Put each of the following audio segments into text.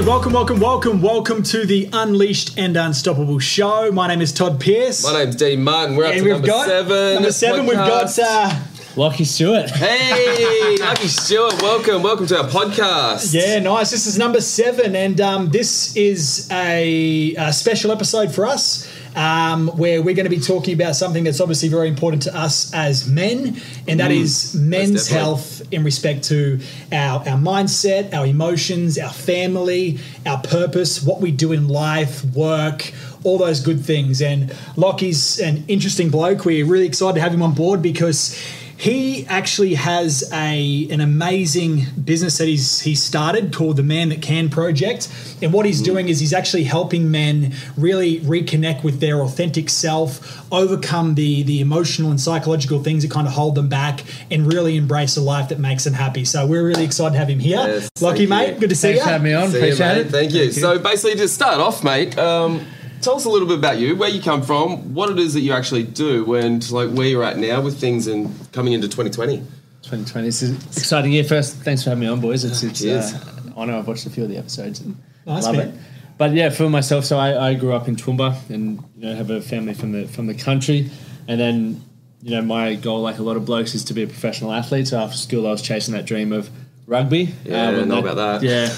everybody. Welcome, welcome, welcome, welcome to the Unleashed and Unstoppable show. My name is Todd Pierce. My name's Dean Martin. We're up and to we've number got seven. number seven. We've got podcast. uh, Lachie Stewart. Hey, Lucky Stewart, welcome. Welcome to our podcast. yeah, nice. This is number seven, and um, this is a, a special episode for us. Um, where we're going to be talking about something that's obviously very important to us as men, and that is men's health in respect to our, our mindset, our emotions, our family, our purpose, what we do in life, work, all those good things. And Lachie's an interesting bloke. We're really excited to have him on board because he actually has a an amazing business that he's he started called the Man That Can Project. And what he's doing is he's actually helping men really reconnect with their authentic self, overcome the the emotional and psychological things that kind of hold them back, and really embrace a life that makes them happy. So we're really excited to have him here. Yes, Lucky mate, you. good to see Thanks you. for having me on. See you, Appreciate mate. it. Thank you. So basically, to start off, mate, um, tell us a little bit about you, where you come from, what it is that you actually do, and like where you're at now with things and coming into 2020. 2020 is an exciting year. First, thanks for having me on, boys. It's, it's Cheers. uh, an honour. I've watched a few of the episodes and Nice, love man. it. But yeah, for myself, so I, I grew up in Toowoomba and you know have a family from the from the country, and then you know my goal, like a lot of blokes, is to be a professional athlete. So after school, I was chasing that dream of rugby. Yeah, when know about that. Yeah,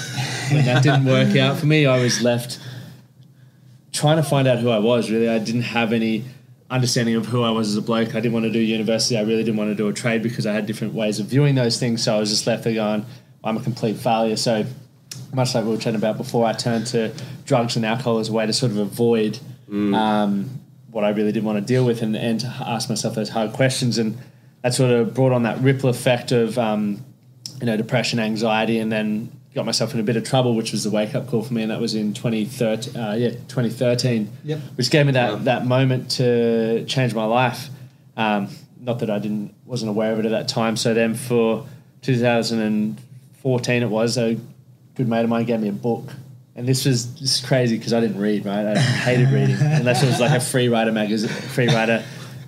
when that didn't work out for me, I was left trying to find out who I was. Really, I didn't have any understanding of who I was as a bloke. I didn't want to do university. I really didn't want to do a trade because I had different ways of viewing those things. So I was just left there going, I'm a complete failure. So much like we were chatting about before, I turned to drugs and alcohol as a way to sort of avoid um, what I really didn't want to deal with and, and to ask myself those hard questions. And that sort of brought on that ripple effect of, um, you know, depression, anxiety, and then got myself in a bit of trouble, which was the wake up call for me. And that was in 2013, uh, yeah, 2013, Yep. which gave me that, Wow. that moment to change my life. Um, not that I didn't wasn't aware of it at that time. So then for 2014, it was a good mate of mine gave me a book, and this was this is crazy because I didn't read. Right, I hated reading unless it was like a free rider magazine, free rider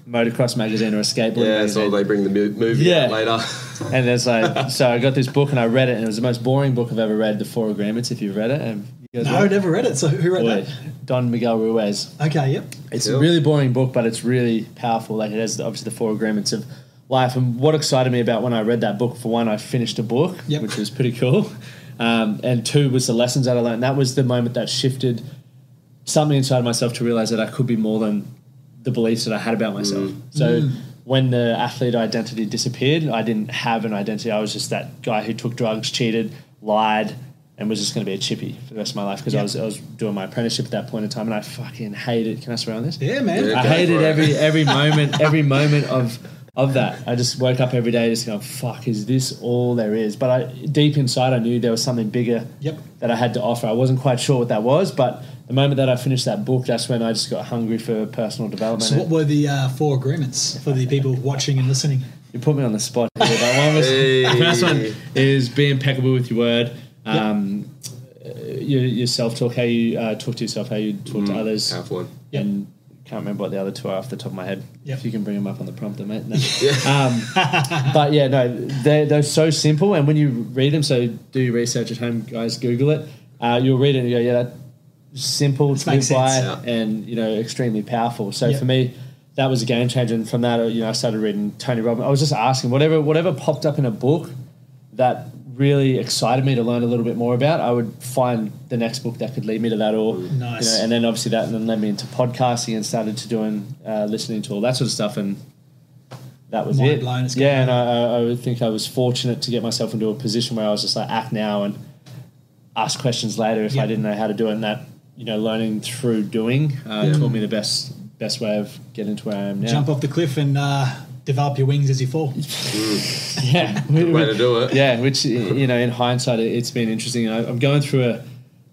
motocross magazine or a skateboard Yeah, magazine. so they bring the movie Yeah. out later. And there's like, so I got this book and I read it, and it was the most boring book I've ever read. The Four Agreements, if you've read it, and you guys No, read it? never read it. So who read Boy, Don Miguel Ruiz. Okay, yep. It's Cool. a really boring book, but it's really powerful. Like it has obviously the four agreements of life. And what excited me about when I read that book, for one, I finished a book, Yep. which was pretty cool. Um, and two was the lessons that I learned. That was the moment that shifted something inside of myself to realize that I could be more than the beliefs that I had about myself. Mm. So mm. When the athlete identity disappeared, I didn't have an identity. I was just that guy who took drugs, cheated, lied, and was just going to be a chippy for the rest of my life because Yep. I was I was doing my apprenticeship at that point in time, and I fucking hated. Can I swear on this? Yeah, man. Yeah. I hated every every moment every moment of of that. I just woke up every day just going, "Fuck, is this all there is?" But I deep inside, I knew there was something bigger Yep. that I had to offer. I wasn't quite sure what that was, but the moment that I finished that book, that's when I just got hungry for personal development. So what were the uh, four agreements for the people watching and listening? you put me on the spot. Here. That one was, Hey. The first one is be impeccable with your word. Um, uh, your, your self talk, how you uh, talk to yourself, how you talk to others. Powerful one. Yep. And can't remember what the other two are off the top of my head. Yep. If you can bring them up on the prompter, mate. No. um, but yeah, no, they're, they're so simple. And when you read them, so do your research at home, guys, Google it. Uh, you'll read it and you go, yeah, that's simple to live by. Yeah. and, you know, extremely powerful. So Yep. for me, that was a game changer. And from that, you know, I started reading Tony Robbins. I was just asking whatever, whatever popped up in a book that really excited me to learn a little bit more about, I would find the next book that could lead me to that or Nice. you know, and then obviously that then led me into podcasting and started to doing uh, listening to all that sort of stuff and that was Mind it. blown, yeah, and I, I, think I was fortunate to get myself into a position where I was just like act now and ask questions later if Yep. I didn't know how to do it. And that you know, learning through doing uh, taught me the best best way of getting to where I am now. Jump off the cliff and uh, develop your wings as you fall. yeah, Good way to do it. Yeah, which you know, in hindsight, it- it's been interesting. I- I'm going through a,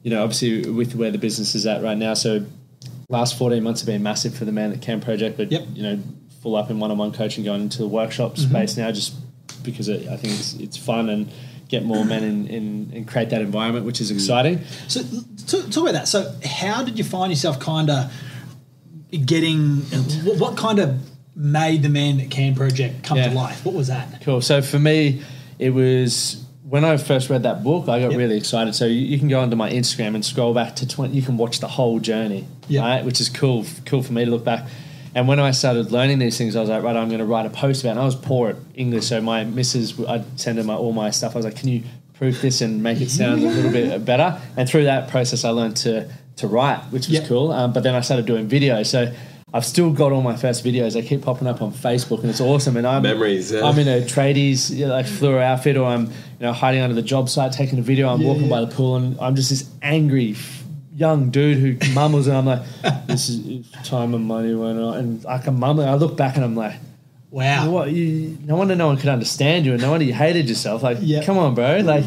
you know, obviously with where the business is at right now. So, last 14 months have been massive for the Man That Can project. But Yep. you know, full up in one-on-one coaching, going into the workshop space now, just because it, I think it's, it's fun and get more men in, in and create that environment, which is mm. exciting. So talk about that. So how did you find yourself kind of getting? What, what kind of made the Man That Can project come Yeah. to life? What was that? Cool. So for me, it was when I first read that book, I got Yep. really excited. So you, you can go onto my Instagram and scroll back to 20. You can watch the whole journey, Yep. right? Which is cool, cool for me to look back. And when I started learning these things, I was like, right, I'm going to write a post about. it. And I was poor at English, so my missus, I'd send her my all my stuff. I was like, can you proof this and make it sound a little bit better? And through that process, I learned to to write, which was Yep. cool. Um, but then I started doing video, so. I've still got all my first videos. They keep popping up on Facebook, and it's awesome. And I'm Memories, yeah. I'm in a tradies you know, like fluor outfit, or I'm you know hiding under the job site taking a video. I'm Yeah, walking yeah. by the pool, and I'm just this angry f- young dude who mumbles, and I'm like, "This is time and money went on," and I can mumble. I look back, and I'm like, Wow. "What? You, no wonder no one could understand you, and no wonder you hated yourself. Like, Yeah. come on, bro. Like."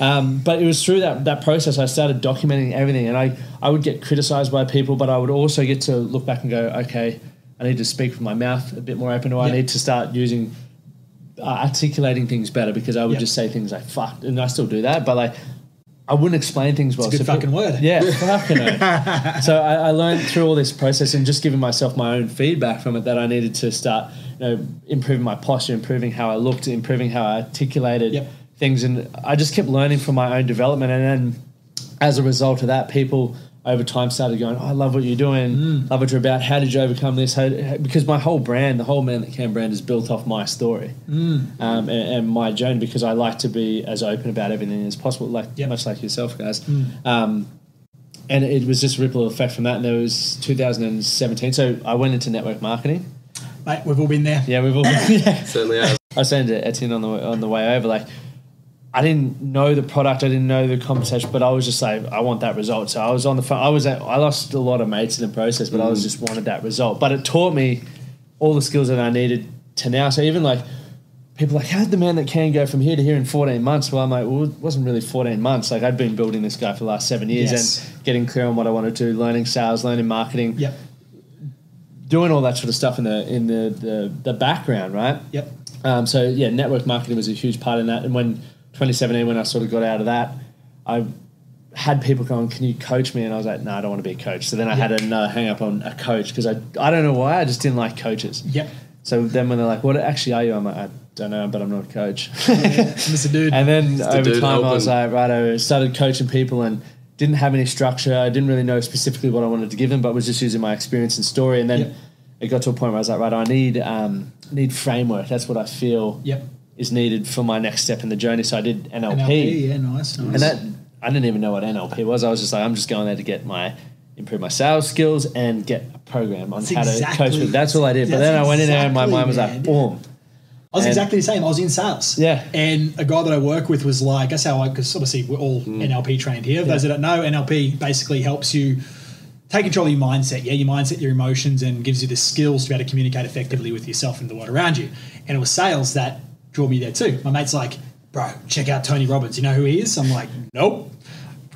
Um, but it was through that, that process I started documenting everything, and I, I would get criticized by people, but I would also get to look back and go, okay, I need to speak with my mouth a bit more open, or I need to start using uh, articulating things better because I would Yep. just say things like "fuck," and I still do that, but like I wouldn't explain things well. It's a good So fucking word. Yeah, fucking it. So I, I learned through all this process and just giving myself my own feedback from it that I needed to start, you know, improving my posture, improving how I looked, improving how I articulated Yep. things, and I just kept learning from my own development, and then as a result of that, people over time started going, oh, I love what you're doing, Mm. love what you're about. How did you overcome this? How, how- because my whole brand, the whole Man That Can brand, is built off my story Mm. um, and, and my journey because I like to be as open about everything as possible, like Yep. much like yourself, guys. Mm. Um, and it was just a ripple effect from that. And there was 2017, so I went into network marketing. Mate, we've all been there. Yeah, we've all. yeah. Certainly has. I was saying to Etienne on the on the way over, like I didn't know the product, I didn't know the conversation, but I was just like, I want that result. So I was on the phone. I was at, I lost a lot of mates in the process, but I was just wanted that result. But it taught me all the skills that I needed to now. So even like people like, how did the man that can go from here to here in 14 months? Well, I'm like, well, it wasn't really 14 months. Like I'd been building this guy for the last seven years Yes. and getting clear on what I wanted to do, learning sales, learning marketing, Yep. doing all that sort of stuff in the in the the, the background, right? Yep. Um, so yeah, network marketing was a huge part in that. And when 2017, when I sort of got out of that, I had people going, "Can you coach me?" And I was like, "No, I don't want to be a coach." So then I had a no hang up on a coach because I I don't know why I just didn't like coaches. Yep. So then when they're like, "What actually are you?" I'm like, "I don't know, but I'm not a coach." Mr. Dude. And then the over dude time, I was like, right, I started coaching people and didn't have any structure. I didn't really know specifically what I wanted to give them, but was just using my experience and story. And then Yep. it got to a point where I was like, right, I need um, need framework. That's what I feel Yep. Is needed for my next step in the journey. So I did NLP, NLP, yeah, nice, nice. and that I didn't even know what NLP was. I was just like, I'm just going there to get my improve my sales skills and get a program on That's how to coach me. That's all I did. But then I went in there and my mind was man. like, boom. I was And- exactly the same. I was in sales. Yeah. And a guy that I work with was like, that's how I, because obviously we're all Mm. NLP trained here. For those that don't know, NLP basically helps you take control of your mindset. Yeah, your mindset, your emotions, and gives you the skills to be able to communicate effectively with yourself and the world around you. And it was sales that drew me there too. My mate's like, bro, check out Tony Robbins. You know who he is? I'm like, nope.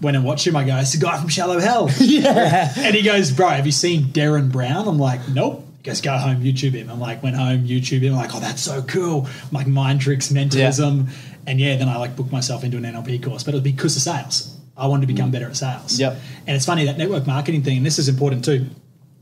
Went and watched him. I go, it's the guy from Shallow Hal. Yeah. And he goes, bro, have you seen Derren Brown? I'm like, nope. He goes, go home, YouTube him. I'm like, went home, YouTube him. I'm like, oh, that's so cool. I'm like, mind tricks, mentalism. And yeah, then I like booked myself into an NLP course, but it was because of sales. I wanted to become mm. better at sales. Yep. And it's funny that network marketing thing, and this is important too,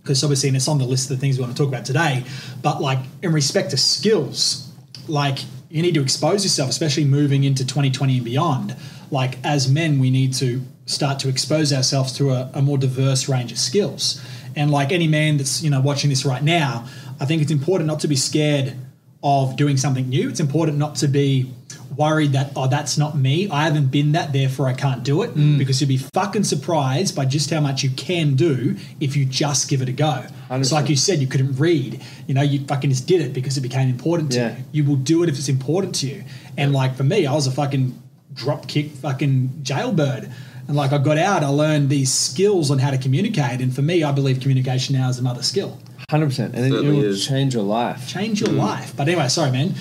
because obviously, and it's on the list of the things we want to talk about today, but like in respect to skills, like you need to expose yourself, especially moving into 2020 and beyond. Like as men, we need to start to expose ourselves to a, a more diverse range of skills. And like any man that's you know watching this right now, I think it's important not to be scared of doing something new. It's important not to be worried that oh that's not me. I haven't been that, therefore I can't do it. Mm. Because you'll be fucking surprised by just how much you can do if you just give it a go. It's like you said, you couldn't read. You know, you fucking just did it because it became important to Yeah. you. You will do it if it's important to you. And like for me, I was a fucking drop kick fucking jailbird. And like I got out, I learned these skills on how to communicate. And for me, I believe communication now is another skill. Hundred percent, and it, it will is. change your life. Change your mm. life. But anyway, sorry, man.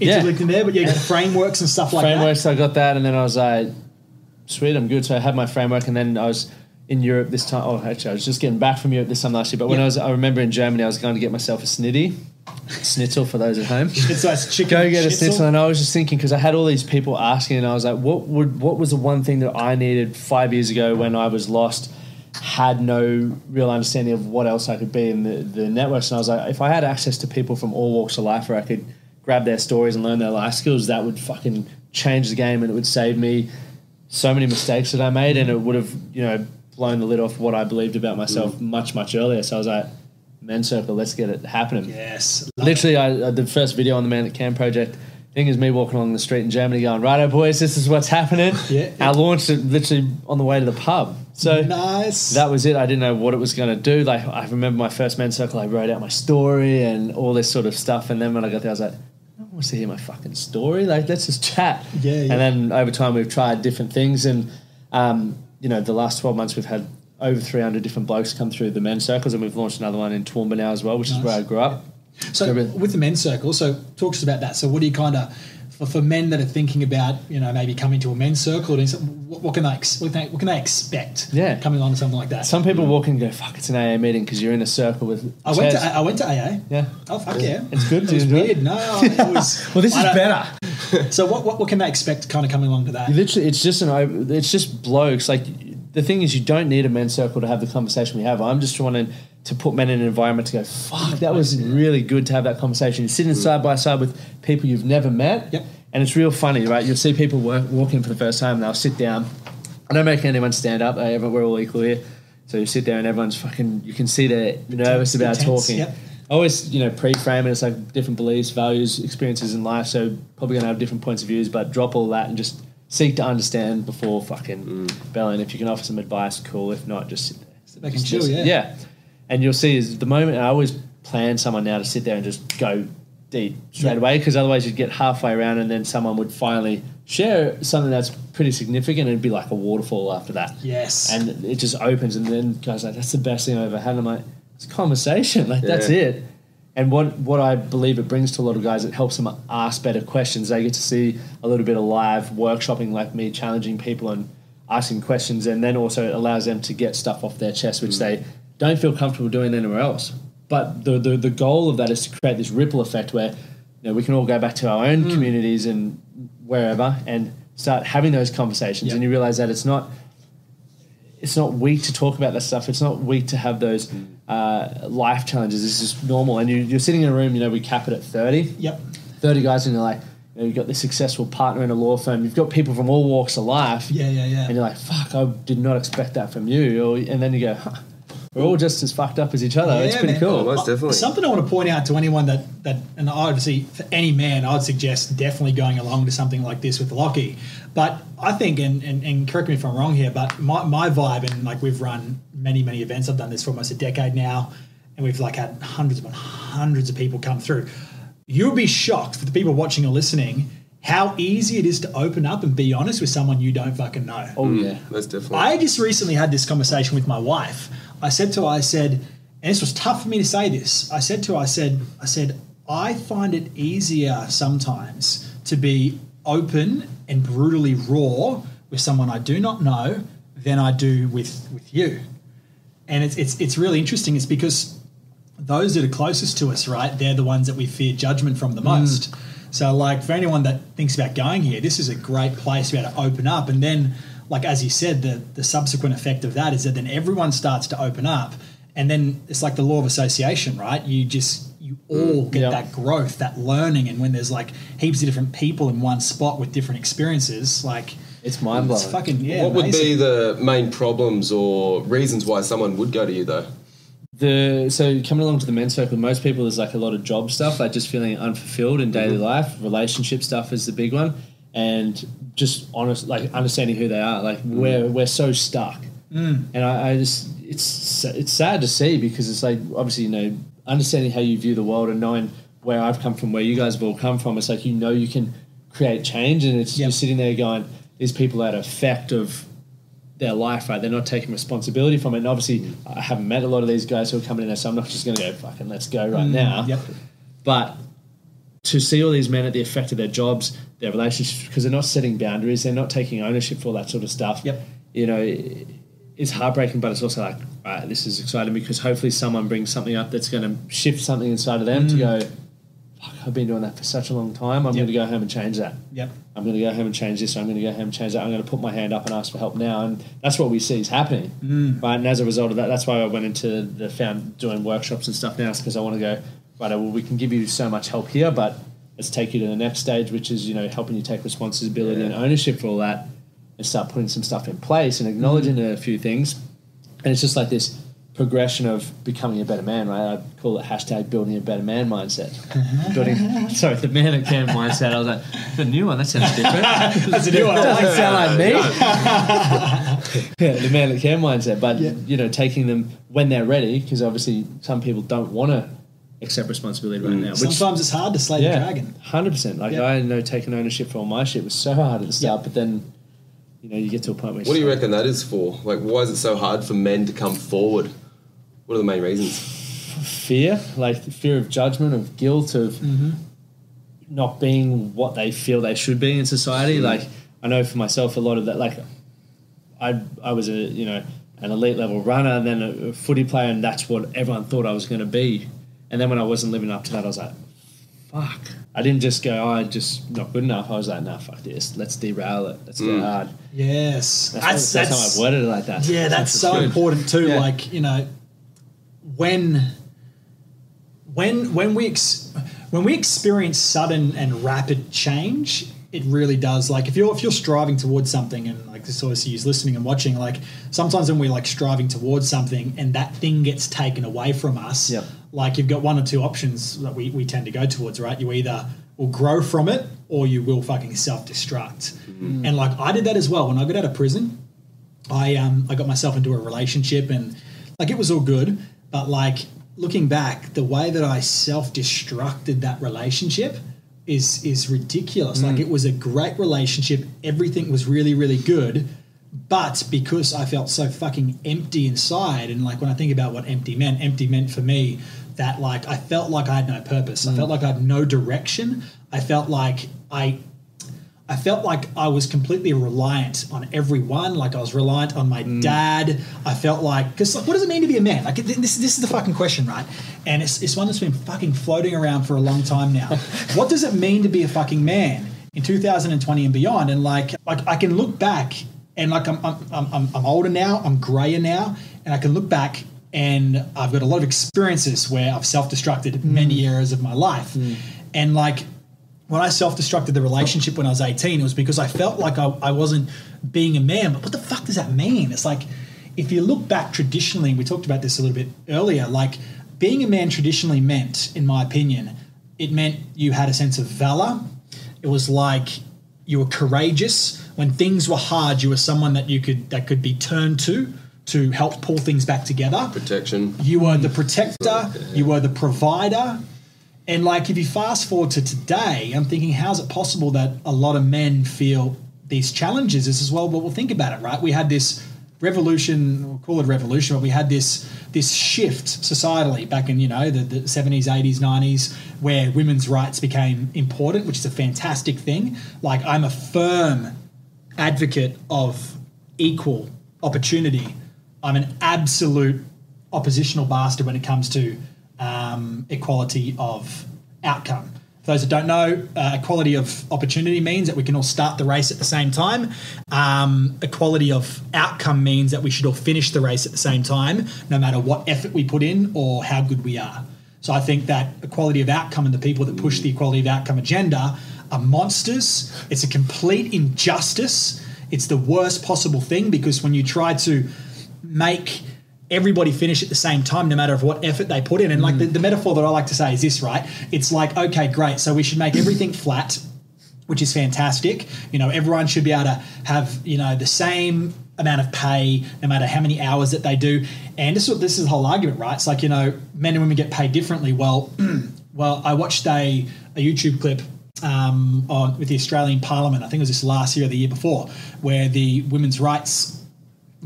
It's Yeah. in there, but yeah, frameworks and stuff like that. frameworks. I got that, and then I was like, sweet, I'm good. So I had my framework, and then I was in Europe this time. Oh, actually, I was just getting back from Europe this time last year. But when. I was, I remember in Germany, I was going to get myself a snitty, schnitzel for those at home. It's like chicken. Go get a schnitzel. schnitzel, and I was just thinking because I had all these people asking, and I was like, what would what was the one thing that I needed five years ago when I was lost? Had no real understanding of what else I could be in the, the networks, and I was like, if I had access to people from all walks of life, where I could grab their stories and learn their life skills, that would fucking change the game and it would save me so many mistakes that I made and it would have, you know, blown the lid off what I believed about myself Mm. much, much earlier. So I was like, men's circle, let's get it happening. Yes. Literally, I, uh, the first video on the Man That Can project thing is me walking along the street in Germany going, righto, boys, this is what's happening. Yeah. I launched it literally on the way to the pub. So. Nice. that was it. I didn't know what it was going to do. Like, I remember my first men's circle, I wrote out my story and all this sort of stuff. And then when I got there, I was like, wants to hear my fucking story. Like, let's just chat. Yeah, yeah. And then over time, we've tried different things. And, um, you know, the last 12 months, we've had over 300 different blokes come through the men's circles. And we've launched another one in Toowoomba now as well, which is where I grew up. So So- with the men's circle, so talk to us about that. So what do you kind of for, for men that are thinking about you know maybe coming to a men's circle, and what, what can they what can they, what can they expect? Yeah. coming on to something like that. Some people walk in and go, fuck, it's an AA meeting because you're in a circle with. I went to. I went to AA. Yeah. Oh fuck yeah! It's good. It was enjoy it? weird. No, it was. Well, this is better. So what, what what can they expect kind of coming along to that? Literally, it's just an. It's just blokes. Like the thing is, you don't need a men's circle to have the conversation we have. I'm just wanting to put men in an environment to go. Fuck, that was really good to have that conversation. You're sitting side by side with people you've never met. Yep. And it's real funny, right? You'll see people work, walk in for the first time. and They'll sit down. I don't make anyone stand up. We're all equal here. So you sit there and everyone's fucking. You can see they're nervous about Intense, talking. yep. I always, you know, pre-frame it. It's like different beliefs, values, experiences in life. So probably gonna have different points of views, but drop all that and just seek to understand before fucking mm. belling. If you can offer some advice, cool. If not, just sit there. Sit back and chill, yeah. Yeah. And you'll see is the moment I always plan someone now to sit there and just go deep straight Yeah. away because otherwise you'd get halfway around and then someone would finally share something that's pretty significant and it'd be like a waterfall after that. Yes. And it just opens, and then guys like, "That's the best thing I've ever had." And I'm like, "It's a conversation. Like that's it." And what what I believe it brings to a lot of guys, it helps them ask better questions. They get to see a little bit of live workshopping, like me, challenging people and asking questions, and then also it allows them to get stuff off their chest, which mm. they don't feel comfortable doing anywhere else. But the, the the goal of that is to create this ripple effect where you know we can all go back to our own communities and wherever and start having those conversations, Yeah. and you realize that it's not it's not weak to talk about that stuff. It's not weak to have those uh, life challenges. It's just normal. And you, you're sitting in a room, you know, we cap it at 30. Yep. 30 guys, and you're like, you know, you've got this successful partner in a law firm. You've got people from all walks of life. Yeah, yeah, yeah. And you're like, fuck, I did not expect that from you. Or, and then you go, huh, we're all just as fucked up as each other. it's pretty man. cool. Most definitely. Something I want to point out to anyone that that, and obviously for any man, I'd suggest definitely going along to something like this with Lachie. But I think, and, and, and correct me if I'm wrong here, but my, my vibe, and like we've run many many events. I've done this for almost a decade now, and we've like had hundreds upon hundreds of people come through. You'll be shocked for the people watching or listening how easy it is to open up and be honest with someone you don't fucking know. Oh, mm. yeah. Most definitely. I just recently had this conversation with my wife. I said to her, I said, and this was tough for me to say this. I said to her, I said, I said, I find it easier sometimes to be open and brutally raw with someone I do not know than I do with with you. And it's it's it's really interesting. It's because those that are closest to us, right? They're the ones that we fear judgment from the mm. most. So, like for anyone that thinks about going here, this is a great place to be able to open up. And then, like as you said, the the subsequent effect of that is that then everyone starts to open up, and then it's like the law of association, right? You just you mm, all get Yeah. that growth, that learning, and when there's like heaps of different people in one spot with different experiences, like It's mind blowing. it's fucking yeah. what would be the main problems or reasons why someone would go to you though? the so coming along to the men's circle, most people there's like a lot of job stuff, like just feeling unfulfilled in daily mm-hmm. life. Relationship stuff is the big one, and just honest, like understanding who they are. Like we're mm. we're so stuck, mm. and I, I just it's it's sad to see because it's like obviously you know understanding how you view the world and knowing where I've come from, where you guys have all come from. It's like you know you can create change, and it's Yep. you're sitting there going, these people are at effect of their life, right? They're not taking responsibility from it. And obviously, I haven't met a lot of these guys who are coming in there, so I'm not just going to go, fucking, let's go right mm. now. Yep. But to see all these men at the effect of their jobs, their relationships, because they're not setting boundaries, they're not taking ownership for all that sort of stuff. Yep. You know, it's heartbreaking, but it's also like, right, this is exciting because hopefully someone brings something up that's going to shift something inside of them to mm. go, fuck, I've been doing that for such a long time. I'm Yep. going to go home and change that. Yep. I'm going to go home and change this. I'm going to go home and change that. I'm going to put my hand up and ask for help now, and that's what we see is happening, mm. right? And as a result of that, that's why I went into the found doing workshops and stuff now, because I want to go right. Uh, well, we can give you so much help here, but let's take you to the next stage, which is you know helping you take responsibility and ownership for all that, and start putting some stuff in place and acknowledging mm-hmm. a few things. And it's just like this progression of becoming a better man, right? I call it hashtag building a better man mindset. building, sorry, the man at camp mindset. I was like, the new one that sounds different. That's a new one. doesn't sound like me. yeah, the man at care mindset, but Yeah. you know, taking them when they're ready, because obviously some people don't want to accept responsibility right now. Which, Sometimes it's hard to slay the dragon. hundred percent. Like Yeah. I know taking ownership for all my shit was so hard at the start, but then you know you get to a point where What do you reckon that is for? Like, why is it so hard for men to come forward? What are the main reasons? fear, like the fear of judgment, of guilt, of Mm-hmm. not being what they feel they should be in society. Mm-hmm. Like I know for myself, a lot of that. Like I, I was a you know an elite level runner, and then a, a footy player, and that's what everyone thought I was going to be. And then when I wasn't living up to that, I was like, "Fuck!" I didn't just go, "Oh, I'm just not good enough." I was like, "Nah, fuck this. Let's derail it. Let's go mm. hard." Yes, That's, that's, how I worded it like that. Yeah, that's so good. important too. Yeah. Like you know, when when when we ex- when we experience sudden and rapid change, it really does. Like if you're if you're striving towards something, and like this obviously is listening and watching. Like sometimes when we're like striving towards something, and that thing gets taken away from us, Yep. Like you've got one or two options that we, we tend to go towards, right? You either will grow from it or you will fucking self destruct. And like I did that as well when I got out of prison. I um I got myself into a relationship and like it was all good, but like looking back, the way that I self destructed that relationship is is ridiculous. Like it was a great relationship, everything was really really good, but because I felt so fucking empty inside, and like when I think about what empty meant, empty meant for me that like I felt like I had no purpose. I felt mm. like I had no direction. I felt like I I felt like I was completely reliant on everyone. Like I was reliant on my mm. dad. I felt like because like, what does it mean to be a man? Like this, this is the fucking question, right? And it's, it's one that's been fucking floating around for a long time now. what does it mean to be a fucking man in 2020 and beyond? And like, like I can look back and like I'm, I'm, I'm I'm older now. I'm grayer now, and I can look back and I've got a lot of experiences where I've self-destructed mm. many areas of my life, mm. and like when I self destructed the relationship when I was 18, it was because I felt like I, I wasn't being a man. But what the fuck does that mean? It's like, if you look back traditionally, we talked about this a little bit earlier, like being a man traditionally meant, in my opinion, it meant you had a sense of valor. It was like you were courageous. When things were hard, you were someone that you could that could be turned to to help pull things back together. Protection. You were the protector, oh, you were the provider. And like if you fast forward to today, I'm thinking, how's it possible that a lot of men feel these challenges as well? But we'll think about it, right? We had this revolution, we'll call it revolution, but we had this this shift societally back in, you know, the, the 70s, 80s, 90s, where women's rights became important, which is a fantastic thing. Like I'm a firm advocate of equal opportunity. I'm an absolute oppositional bastard when it comes to um, equality of outcome. For those that don't know, uh, equality of opportunity means that we can all start the race at the same time. Um, equality of outcome means that we should all finish the race at the same time, no matter what effort we put in or how good we are. So I think that equality of outcome and the people that push the equality of outcome agenda are monsters. It's a complete injustice. It's the worst possible thing because when you try to make everybody finish at the same time, no matter of what effort they put in. And like the, the metaphor that I like to say is this, right? It's like, okay, great. So we should make everything flat, which is fantastic. You know, everyone should be able to have, you know, the same amount of pay, no matter how many hours that they do. And this is what this is the whole argument, right? It's like, you know, men and women get paid differently. Well, well, I watched a, a YouTube clip um, on with the Australian Parliament. I think it was this last year or the year before, where the women's rights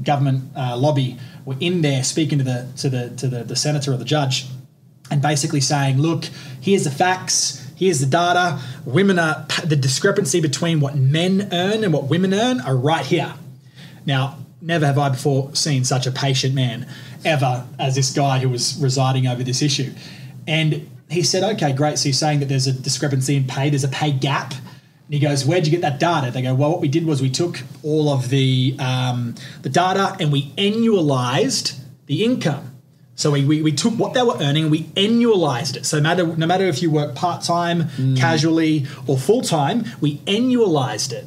government uh, lobby were in there speaking to the to the to the, the senator or the judge, and basically saying, "Look, here's the facts. Here's the data. Women are the discrepancy between what men earn and what women earn are right here." Now, never have I before seen such a patient man ever as this guy who was residing over this issue, and he said, "Okay, great. So you're saying that there's a discrepancy in pay. There's a pay gap." And he goes, "Where'd you get that data?" They go, "Well, what we did was we took all of the um, the data and we annualized the income. So we, we, we took what they were earning and we annualized it. So no matter, no matter if you work part time, casually, or full time, we annualized it.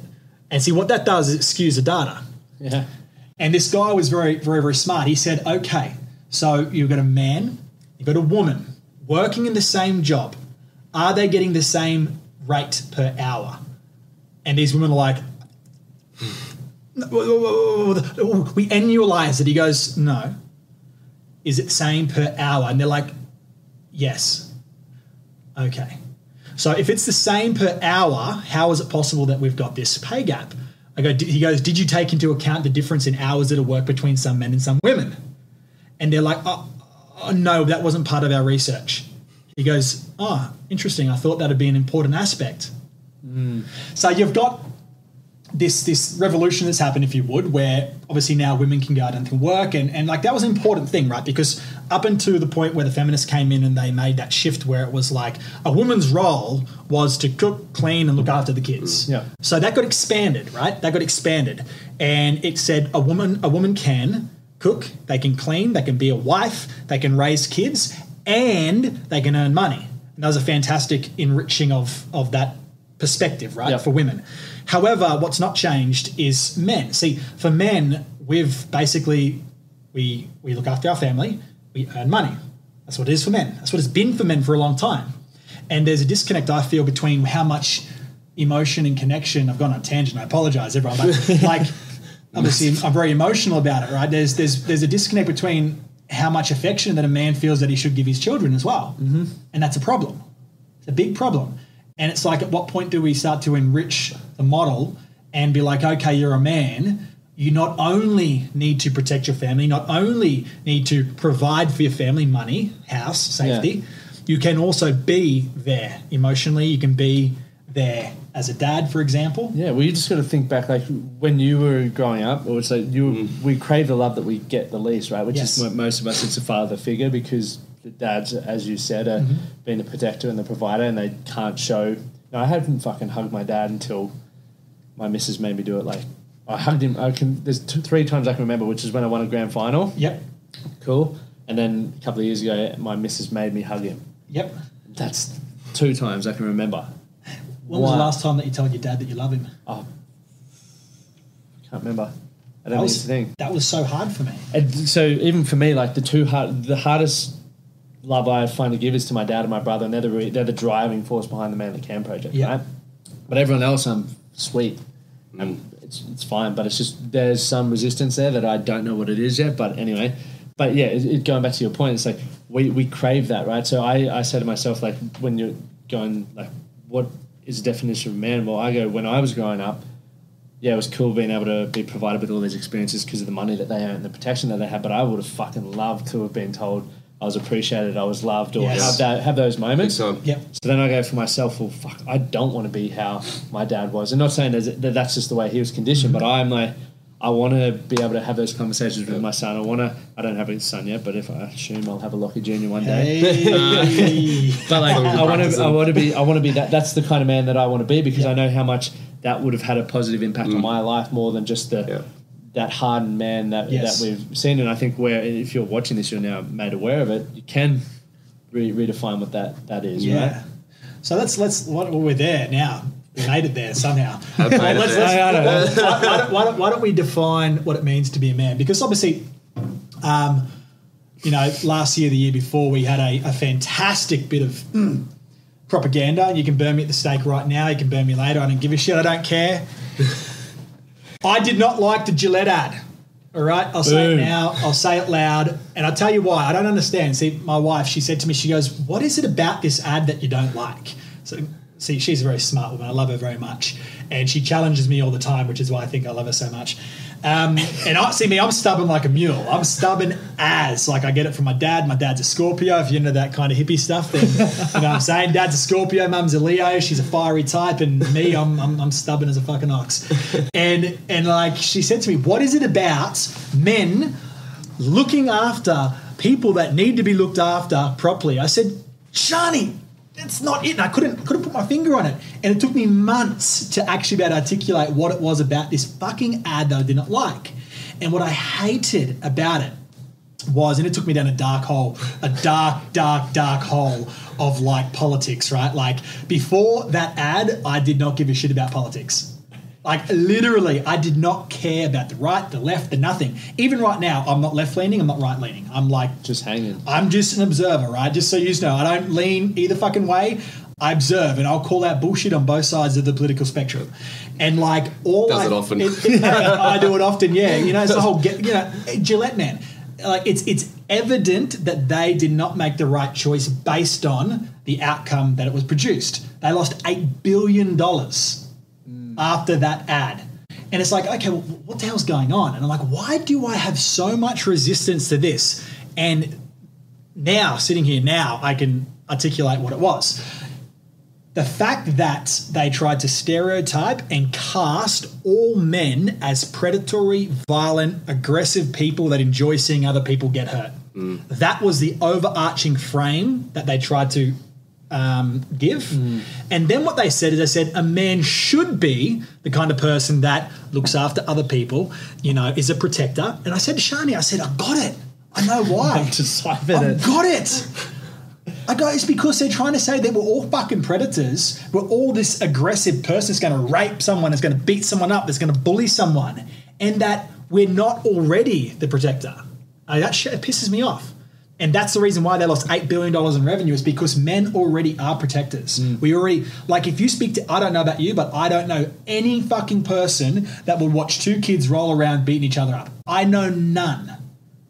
And see what that does is it skews the data. Yeah. And this guy was very, very, very smart. He said, okay, so you've got a man, you've got a woman working in the same job. Are they getting the same rate per hour? And these women are like, we annualize it. He goes, no. Is it same per hour? And they're like, yes. Okay. So if it's the same per hour, how is it possible that we've got this pay gap? I go, he goes, did you take into account the difference in hours that are worked between some men and some women? And they're like, oh, oh, no, that wasn't part of our research. He goes, oh, interesting. I thought that'd be an important aspect. Mm. So you've got this this revolution that's happened, if you would, where obviously now women can go out and can work, and, and like that was an important thing, right? Because up until the point where the feminists came in and they made that shift where it was like a woman's role was to cook, clean, and look after the kids. Mm. Yeah. So that got expanded, right? That got expanded, and it said a woman a woman can cook, they can clean, they can be a wife, they can raise kids, and they can earn money. And that was a fantastic enriching of of that perspective, right, Yeah. for women. However, what's not changed is men. See, for men, we've basically we we look after our family, we earn money. That's what it is for men. That's what it's been for men for a long time. And there's a disconnect I feel between how much emotion and connection. I've gone on a tangent. I apologize, everyone, but like obviously I'm very emotional about it, right? There's there's there's a disconnect between how much affection that a man feels that he should give his children as well, mm-hmm. and that's a problem. It's a big problem. And it's like, at what point do we start to enrich the model and be like, okay, you're a man. You not only need to protect your family, not only need to provide for your family money, house, safety, you can also be there emotionally. You can be there as a dad, for example. Yeah, well, you just got to think back, like when you were growing up, or it's like you, mm. we crave the love that we get the least, right? Which Yes. is mo- most of us, it's a father figure because the dads, as you said, are mm-hmm. being the protector and the provider, and they can't show. No, I haven't fucking hugged my dad until my missus made me do it. Like I hugged him. I can. There's two, three times I can remember, which is when I won a grand final. Yep. Cool. And then a couple of years ago, my missus made me hug him. Yep. That's two times I can remember. When was the last time that you told your dad that you love him? Oh, can't remember. I That don't think was, thing. that was so hard for me. And so even for me, like the two hard, the hardest love I finally give is to my dad and my brother, and they're the re- they're the driving force behind the Man Manly Cam project, Yeah. right? But everyone else, I'm sweet, mm. and it's it's fine. But it's just there's some resistance there that I don't know what it is yet. But anyway, but yeah, it, it, going back to your point, it's like we we crave that, right? So I I say to myself like when you're going like what is the definition of a man? Well, I go when I was growing up yeah, it was cool being able to be provided with all these experiences because of the money that they earned and the protection that they had. But I would have fucking loved to have been told I was appreciated, I was loved, or Yes. have that have those moments. time. Yep. So then I go for myself. Well, fuck, I don't want to be how my dad was, and not saying that that that's just the way he was conditioned, but I'm like. I want to be able to have those conversations with my son. I want to. I don't have a son yet, but if I assume I'll have a Lachie Junior one day. Hey. But like, As long as I want to, I want to be, I want to be that. That's the kind of man that I want to be because I know how much that would have had a positive impact on my life more than just the Yeah. That hardened man that Yes. that we've seen. And I think where if you're watching this, you're now made aware of it. You can re- redefine what that that is, Yeah. right? So let's let's what well, we're there now. We made it there somehow. I've it let's, there. let's- I don't know. why, why don't, why, don't, why don't we define what it means to be a man? Because obviously, um, you know, last year, the year before, we had a, a fantastic bit of mm, propaganda. You can burn me at the stake right now. You can burn me later. I don't give a shit. I don't care. I did not like the Gillette ad. All right, I'll say Boom. it now. I'll say it loud, and I'll tell you why. I don't understand. See, my wife, she said to me, she goes, "What is it about this ad that you don't like?" So, see, she's a very smart woman. I love her very much, and she challenges me all the time, which is why I think I love her so much. Um, and I see me, I'm stubborn like a mule. I'm stubborn as like I get it from my dad. My dad's a Scorpio. If you're into that kind of hippie stuff, then you know what I'm saying. Dad's a Scorpio. Mum's a Leo. She's a fiery type, and me, I'm, I'm, I'm stubborn as a fucking ox. And and like she said to me, what is it about men looking after people that need to be looked after properly? I said, Shani, that's not it. And I couldn't couldn't put my finger on it. And it took me months to actually be able to articulate what it was about this fucking ad that I did not like. And what I hated about it was, and it took me down a dark hole, a dark, dark, dark hole of like politics, right? Like before that ad, I did not give a shit about politics. Like literally, I did not care about the right, the left, the nothing. Even right now, I'm not left leaning, I'm not right leaning. I'm like Just hanging. I'm just an observer, right? Just so you know, I don't lean either fucking way. I observe and I'll call out bullshit on both sides of the political spectrum. And like all Does I, it often. I do it often, yeah. You know, it's the whole get, you know, Gillette man. Like it's it's evident that they did not make the right choice based on the outcome that it was produced. They lost eight billion dollars after that ad. And it's like, okay, well, what the hell's going on? And I'm like, why do I have so much resistance to this? And now, sitting here now, I can articulate what it was. The fact that they tried to stereotype and cast all men as predatory, violent, aggressive people that enjoy seeing other people get hurt. Mm. That was the overarching frame that they tried to um, give. And then what they said is they said a man should be the kind of person that looks after other people, you know, is a protector. And I said to Shani, I said, I got it. I know why. I it. got it. I go, it's because they're trying to say that we're all fucking predators. We're all this aggressive person that's going to rape someone, that's going to beat someone up, that's going to bully someone, and that we're not already the protector. Uh, that shit pisses me off. And that's the reason why they lost $8 billion in revenue is because men already are protectors. We already, like, if you speak to, I don't know about you, but I don't know any fucking person that would watch two kids roll around beating each other up. I know none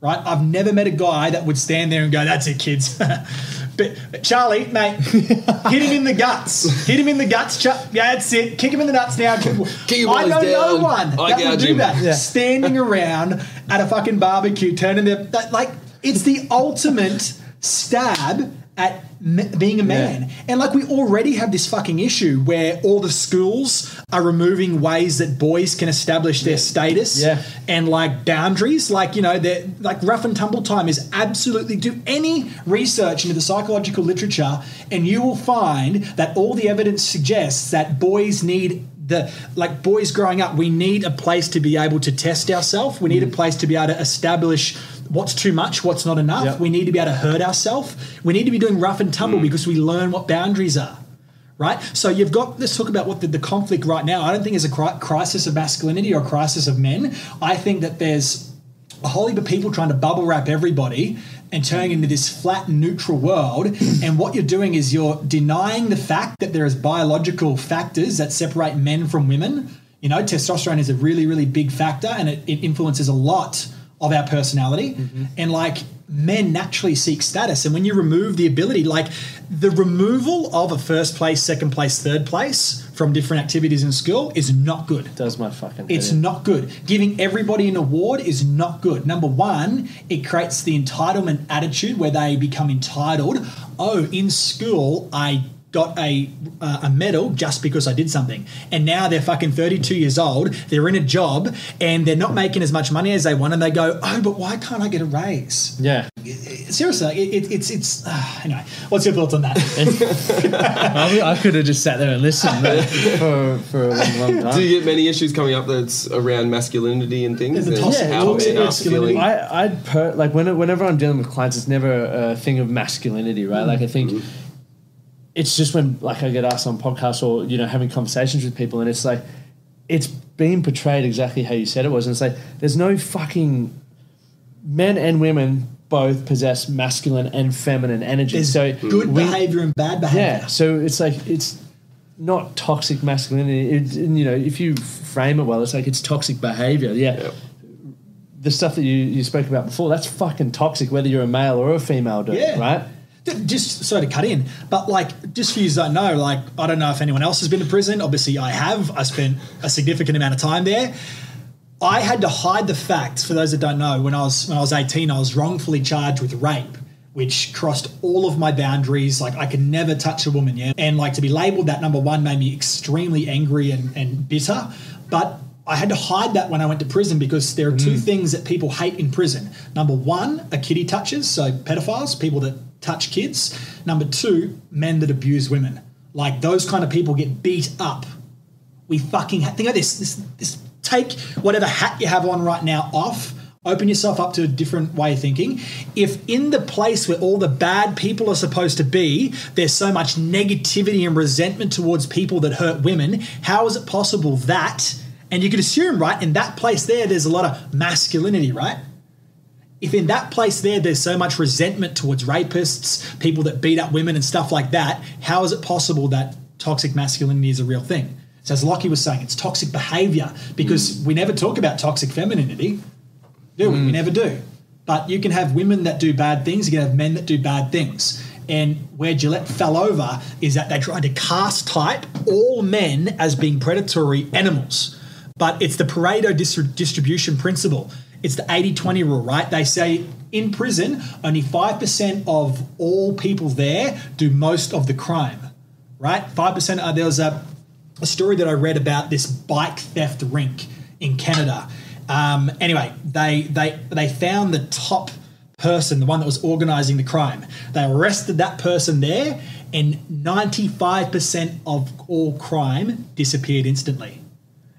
right? I've never met a guy that would stand there and go, "That's it, kids." but Charlie, mate, hit him in the guts. Hit him in the guts. Ch- yeah, that's it. Kick him in the nuts now. I know no one I that would do him. that. Yeah. Standing around at a fucking barbecue, turning their that, like it's the ultimate stab at m- being a man. And like we already have this fucking issue where all the schools are removing ways that boys can establish their status Yeah. and like boundaries. Like, you know, they're like rough and tumble time is absolutely do any research into the psychological literature, and you will find that all the evidence suggests that boys need the like boys growing up, we need a place to be able to test ourselves. We need a mm. place to be able to establish what's too much, what's not enough. Yep. We need to be able to hurt ourselves. We need to be doing rough and tumble mm. because we learn what boundaries are. Right, so you've got. Let's talk about what the, the conflict right now. I don't think is a crisis of masculinity or a crisis of men. I think that there's a whole heap of people trying to bubble wrap everybody and turning into this flat neutral world. and what you're doing is you're denying the fact that there is biological factors that separate men from women. You know, testosterone is a really, really big factor and it, it influences a lot of our personality. Mm-hmm. And like men naturally seek status. And when you remove the ability, like the removal of a first place, second place, third place from different activities in school is not good. Does my fucking. It's head not good. Giving everybody an award is not good. Number one, it creates the entitlement attitude where they become entitled. Oh, in school, I got a uh, a medal just because I did something, and now they're fucking thirty two years old. They're in a job and they're not making as much money as they want, and they go, oh, but why can't I get a raise? Yeah. Seriously, it, it, it's it's uh, anyway. What's your thoughts on that? I, I could have just sat there and listened but for, for a long, long time. Do you get many issues coming up that's around masculinity and things? The and toxic- how toxic masculinity. feeling? I, I'd per, like when, whenever I'm dealing with clients, it's never a thing of masculinity, right? Like I think it's just when like I get asked on podcasts or you know having conversations with people, and it's like it's being portrayed exactly how you said it was, and it's like there's no fucking men and women both possess masculine and feminine energy. There's so good we- behavior and bad behavior. yeah, so it's like it's not toxic masculinity. It, you know, if you frame it well, it's like it's toxic behavior. Yeah. Yep. The stuff that you, you spoke about before, that's fucking toxic, whether you're a male or a female doing Yeah. right? Just sorry to cut in, but like, just for you that know, like, I don't know if anyone else has been to prison. Obviously, I have. I spent a significant amount of time there. I had to hide the fact. For those that don't know, when I was when I was eighteen, I was wrongfully charged with rape, which crossed all of my boundaries. Like, I could never touch a woman yet, and like to be labelled that number one made me extremely angry and, and bitter. But I had to hide that when I went to prison because there are two mm. things that people hate in prison. Number one are kitty touches, so pedophiles, people that touch kids. Number two, men that abuse women. Like those kind of people get beat up. We fucking ha- think of this. This, this. Take whatever hat you have on right now off. Open yourself up to a different way of thinking. If in the place where all the bad people are supposed to be, there's so much negativity and resentment towards people that hurt women, how is it possible that, and you could assume, right, in that place there, there's a lot of masculinity, right? If in that place there, there's so much resentment towards rapists, people that beat up women and stuff like that, how is it possible that toxic masculinity is a real thing? So, as Lachie was saying, it's toxic behavior because mm. we never talk about toxic femininity do we? We mm. never do. But you can have women that do bad things, you can have men that do bad things. And where Gillette fell over is that they tried to cast type all men as being predatory animals. But it's the Pareto dis- distribution principle. It's the 80 20 rule, right? They say in prison, only 5% of all people there do most of the crime, right? 5%. Uh, there was a, a story that I read about this bike theft rink in Canada. Um, anyway, they they they found the top person, the one that was organizing the crime. They arrested that person there, and 95% of all crime disappeared instantly.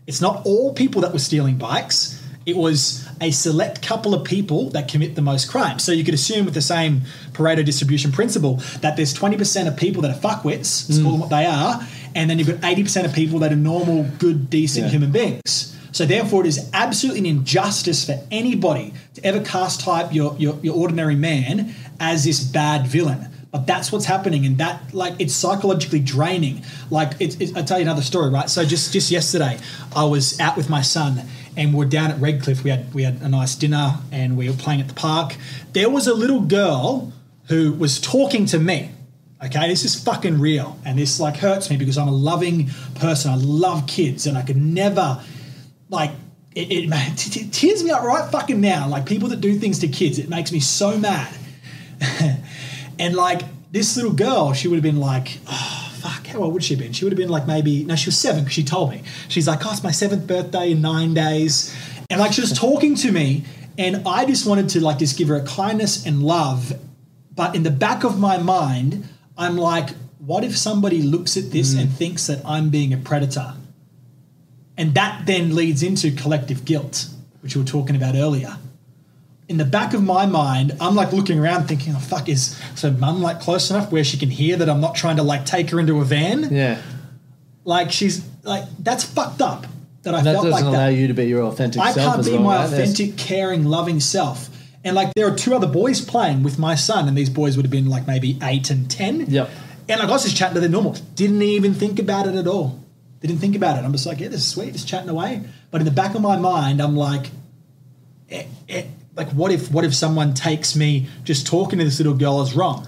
It's not all people that were stealing bikes. It was a select couple of people that commit the most crime. So you could assume with the same Pareto distribution principle that there's 20% of people that are fuckwits, let's mm. call them what they are, and then you've got 80% of people that are normal, good, decent Yeah. human beings. So therefore, it is absolutely an injustice for anybody to ever cast type your, your, your ordinary man as this bad villain. But that's what's happening, and that like it's psychologically draining. Like it's, it's, I'll tell you another story, right? So just just yesterday, I was out with my son, and we're down at Redcliffe. We had we had a nice dinner, and we were playing at the park. There was a little girl who was talking to me. Okay, this is fucking real, and this like hurts me because I'm a loving person. I love kids, and I could never like it, it, it tears me up right fucking now. Like people that do things to kids, it makes me so mad. and like this little girl, she would have been like, oh fuck, how old would she have been? She would have been like maybe no, she was seven because she told me. She's like, oh, it's my seventh birthday in nine days, and like she was talking to me, and I just wanted to like just give her a kindness and love, but in the back of my mind, I'm like, what if somebody looks at this mm. and thinks that I'm being a predator? And that then leads into collective guilt, which we were talking about earlier. In the back of my mind, I'm like looking around thinking, oh fuck, is so mum like close enough where she can hear that I'm not trying to like take her into a van? Yeah. Like she's like that's fucked up that I That felt like that. doesn't allow you to be your authentic I self can't as be well. my right? There's- authentic, caring, loving self. And like there are two other boys playing with my son, and these boys would have been like maybe eight and ten. Yep. And like I was just chatting to them normal. Didn't even think about it at all. Didn't think about it. I'm just like, yeah, this is sweet, just chatting away. But in the back of my mind, I'm like, eh, eh, like what if what if someone takes me just talking to this little girl as wrong?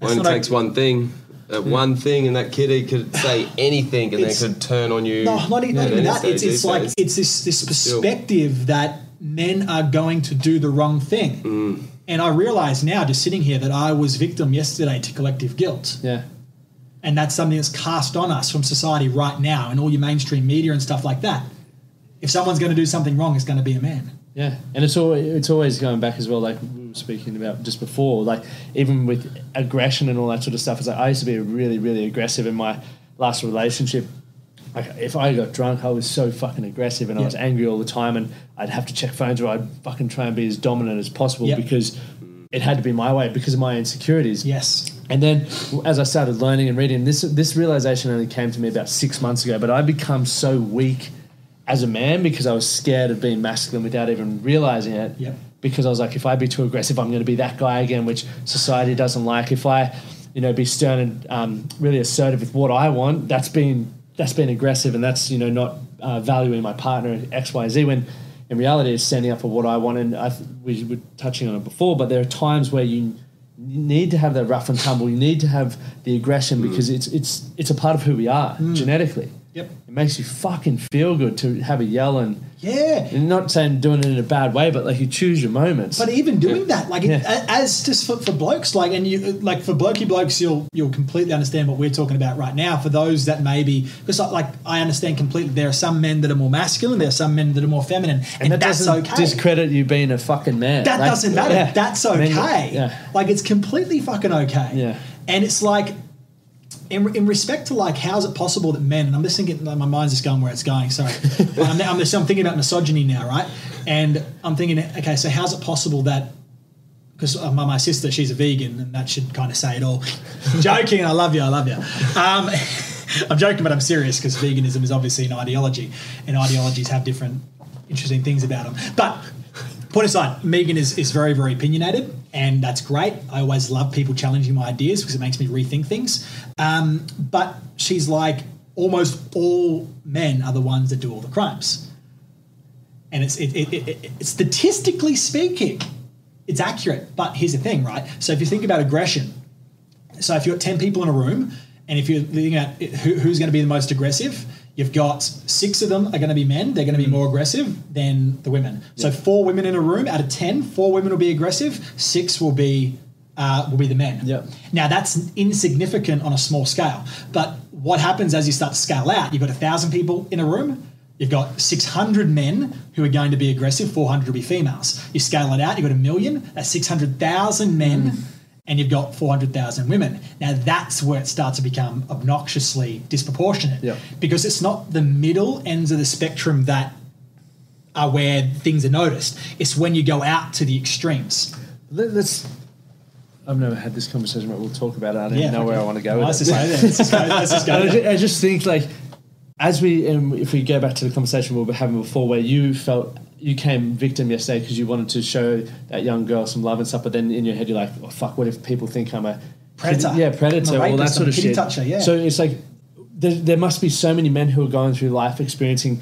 That's Only not takes o- one thing. That one thing, and that kiddie could say anything, and they could turn on you. No, not, e- not even that. It's, it's like days. it's this this still. perspective that men are going to do the wrong thing. Mm. And I realize now, just sitting here, that I was victim yesterday to collective guilt, Yeah. and that's something that's cast on us from society right now, and all your mainstream media and stuff like that. If someone's going to do something wrong, it's going to be a man. Yeah, and it's always it's always going back as well. Like we were speaking about just before, like even with aggression and all that sort of stuff. It's like I used to be really really aggressive in my last relationship. Like if I got drunk, I was so fucking aggressive and I was angry all the time, and I'd have to check phones or I'd fucking try and be as dominant as possible Yep. because it had to be my way because of my insecurities. Yes. And then, as I started learning and reading, this this realization only came to me about six months ago. But I become so weak as a man because I was scared of being masculine without even realizing it. Yep. Because I was like, if I be too aggressive, I'm going to be that guy again, which society doesn't like. If I, you know, be stern and um, really assertive with what I want, that's being that's being aggressive, and that's you know not uh, valuing my partner X Y Z. When in reality, it's standing up for what I want. And I th- we were touching on it before, but there are times where you you need to have that rough and tumble. You need to have the aggression because it's it's it's a part of who we are genetically. Yep. It makes you fucking feel good to have a yell and, Yeah. and not saying doing it in a bad way, but like you choose your moments. But even doing that, like Yeah. as just for, for blokes, like and you like for blokey blokes, you'll you'll completely understand what we're talking about right now. For those that maybe because like I understand completely, there are some men that are more masculine, there are some men that are more feminine, and, that that's doesn't okay. discredit you being a fucking man. that Like, doesn't matter. yeah. That's I mean, okay. yeah. Like it's completely fucking okay. Yeah. And it's like in, in respect to like how is it possible that men and I'm just thinking like, my mind's just going where it's going. Sorry, I'm, I'm, just, I'm thinking about misogyny now, right? And I'm thinking, okay, so how's it possible that because my, my sister, she's a vegan, and that should kind of say it all. Joking, I love you, I love you. Um, I'm joking, but I'm serious because veganism is obviously an ideology, and ideologies have different interesting things about them. But point aside, Megan is, is very, very opinionated, and that's great. I always love people challenging my ideas because it makes me rethink things. Um, but she's like, almost all men are the ones that do all the crimes. And it's it, it, it, it, statistically speaking, it's accurate. But here's the thing, right? So if you think about aggression, so if you've got 10 people in a room, and if you're looking at who, who's going to be the most aggressive, you've got six of them are going to be men. They're going to be more aggressive than the women. So four women in a room out of ten, four women will be aggressive, six will be uh, will be the men. Yep. Now that's insignificant on a small scale, but what happens as you start to scale out? You've got a thousand people in a room. You've got 600 men who are going to be aggressive. 400 will be females. You scale it out. You've got a million. That's 600,000 men. And you've got 400,000 women. Now that's where it starts to become obnoxiously disproportionate Yep. because it's not the middle ends of the spectrum that are where things are noticed. It's when you go out to the extremes. Let, us I've never had this conversation, but we'll talk about it. I don't Yeah, know where. I want to go Well, with let's it. just go. Let's just go, let's just go I, just think like as we um, if we go back to the conversation we were having before, where you felt you came victim yesterday because you wanted to show that young girl some love and stuff, but then in your head you're like, oh fuck, what if people think I'm a Predator. Yeah, predator, all that sort of shit. toucher, yeah. So it's like there, there must be so many men who are going through life experiencing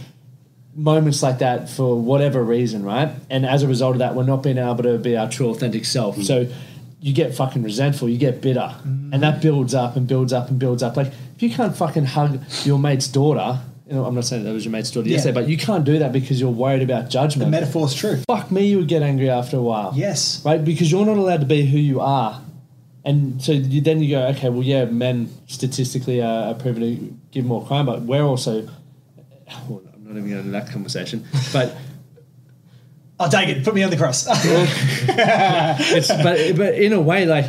moments like that for whatever reason, right? And as a result of that, we're not being able to be our true authentic self. Mm. So you get fucking resentful, you get bitter, and Mm. that builds up and builds up and builds up. Like if you can't fucking hug your mate's daughter, you know, I'm not saying that was your mate's daughter Yeah. yesterday, but you can't do that because you're worried about judgment. The metaphor's true. Fuck me, you would get angry after a while Yes. right? Because you're not allowed to be who you are. And so you, then you go, okay, well, yeah, men statistically are, are proven to give more crime, but we're also, well, I'm not even going into that conversation, but I'll take it. Put me on the cross. it's, but, but in a way, like,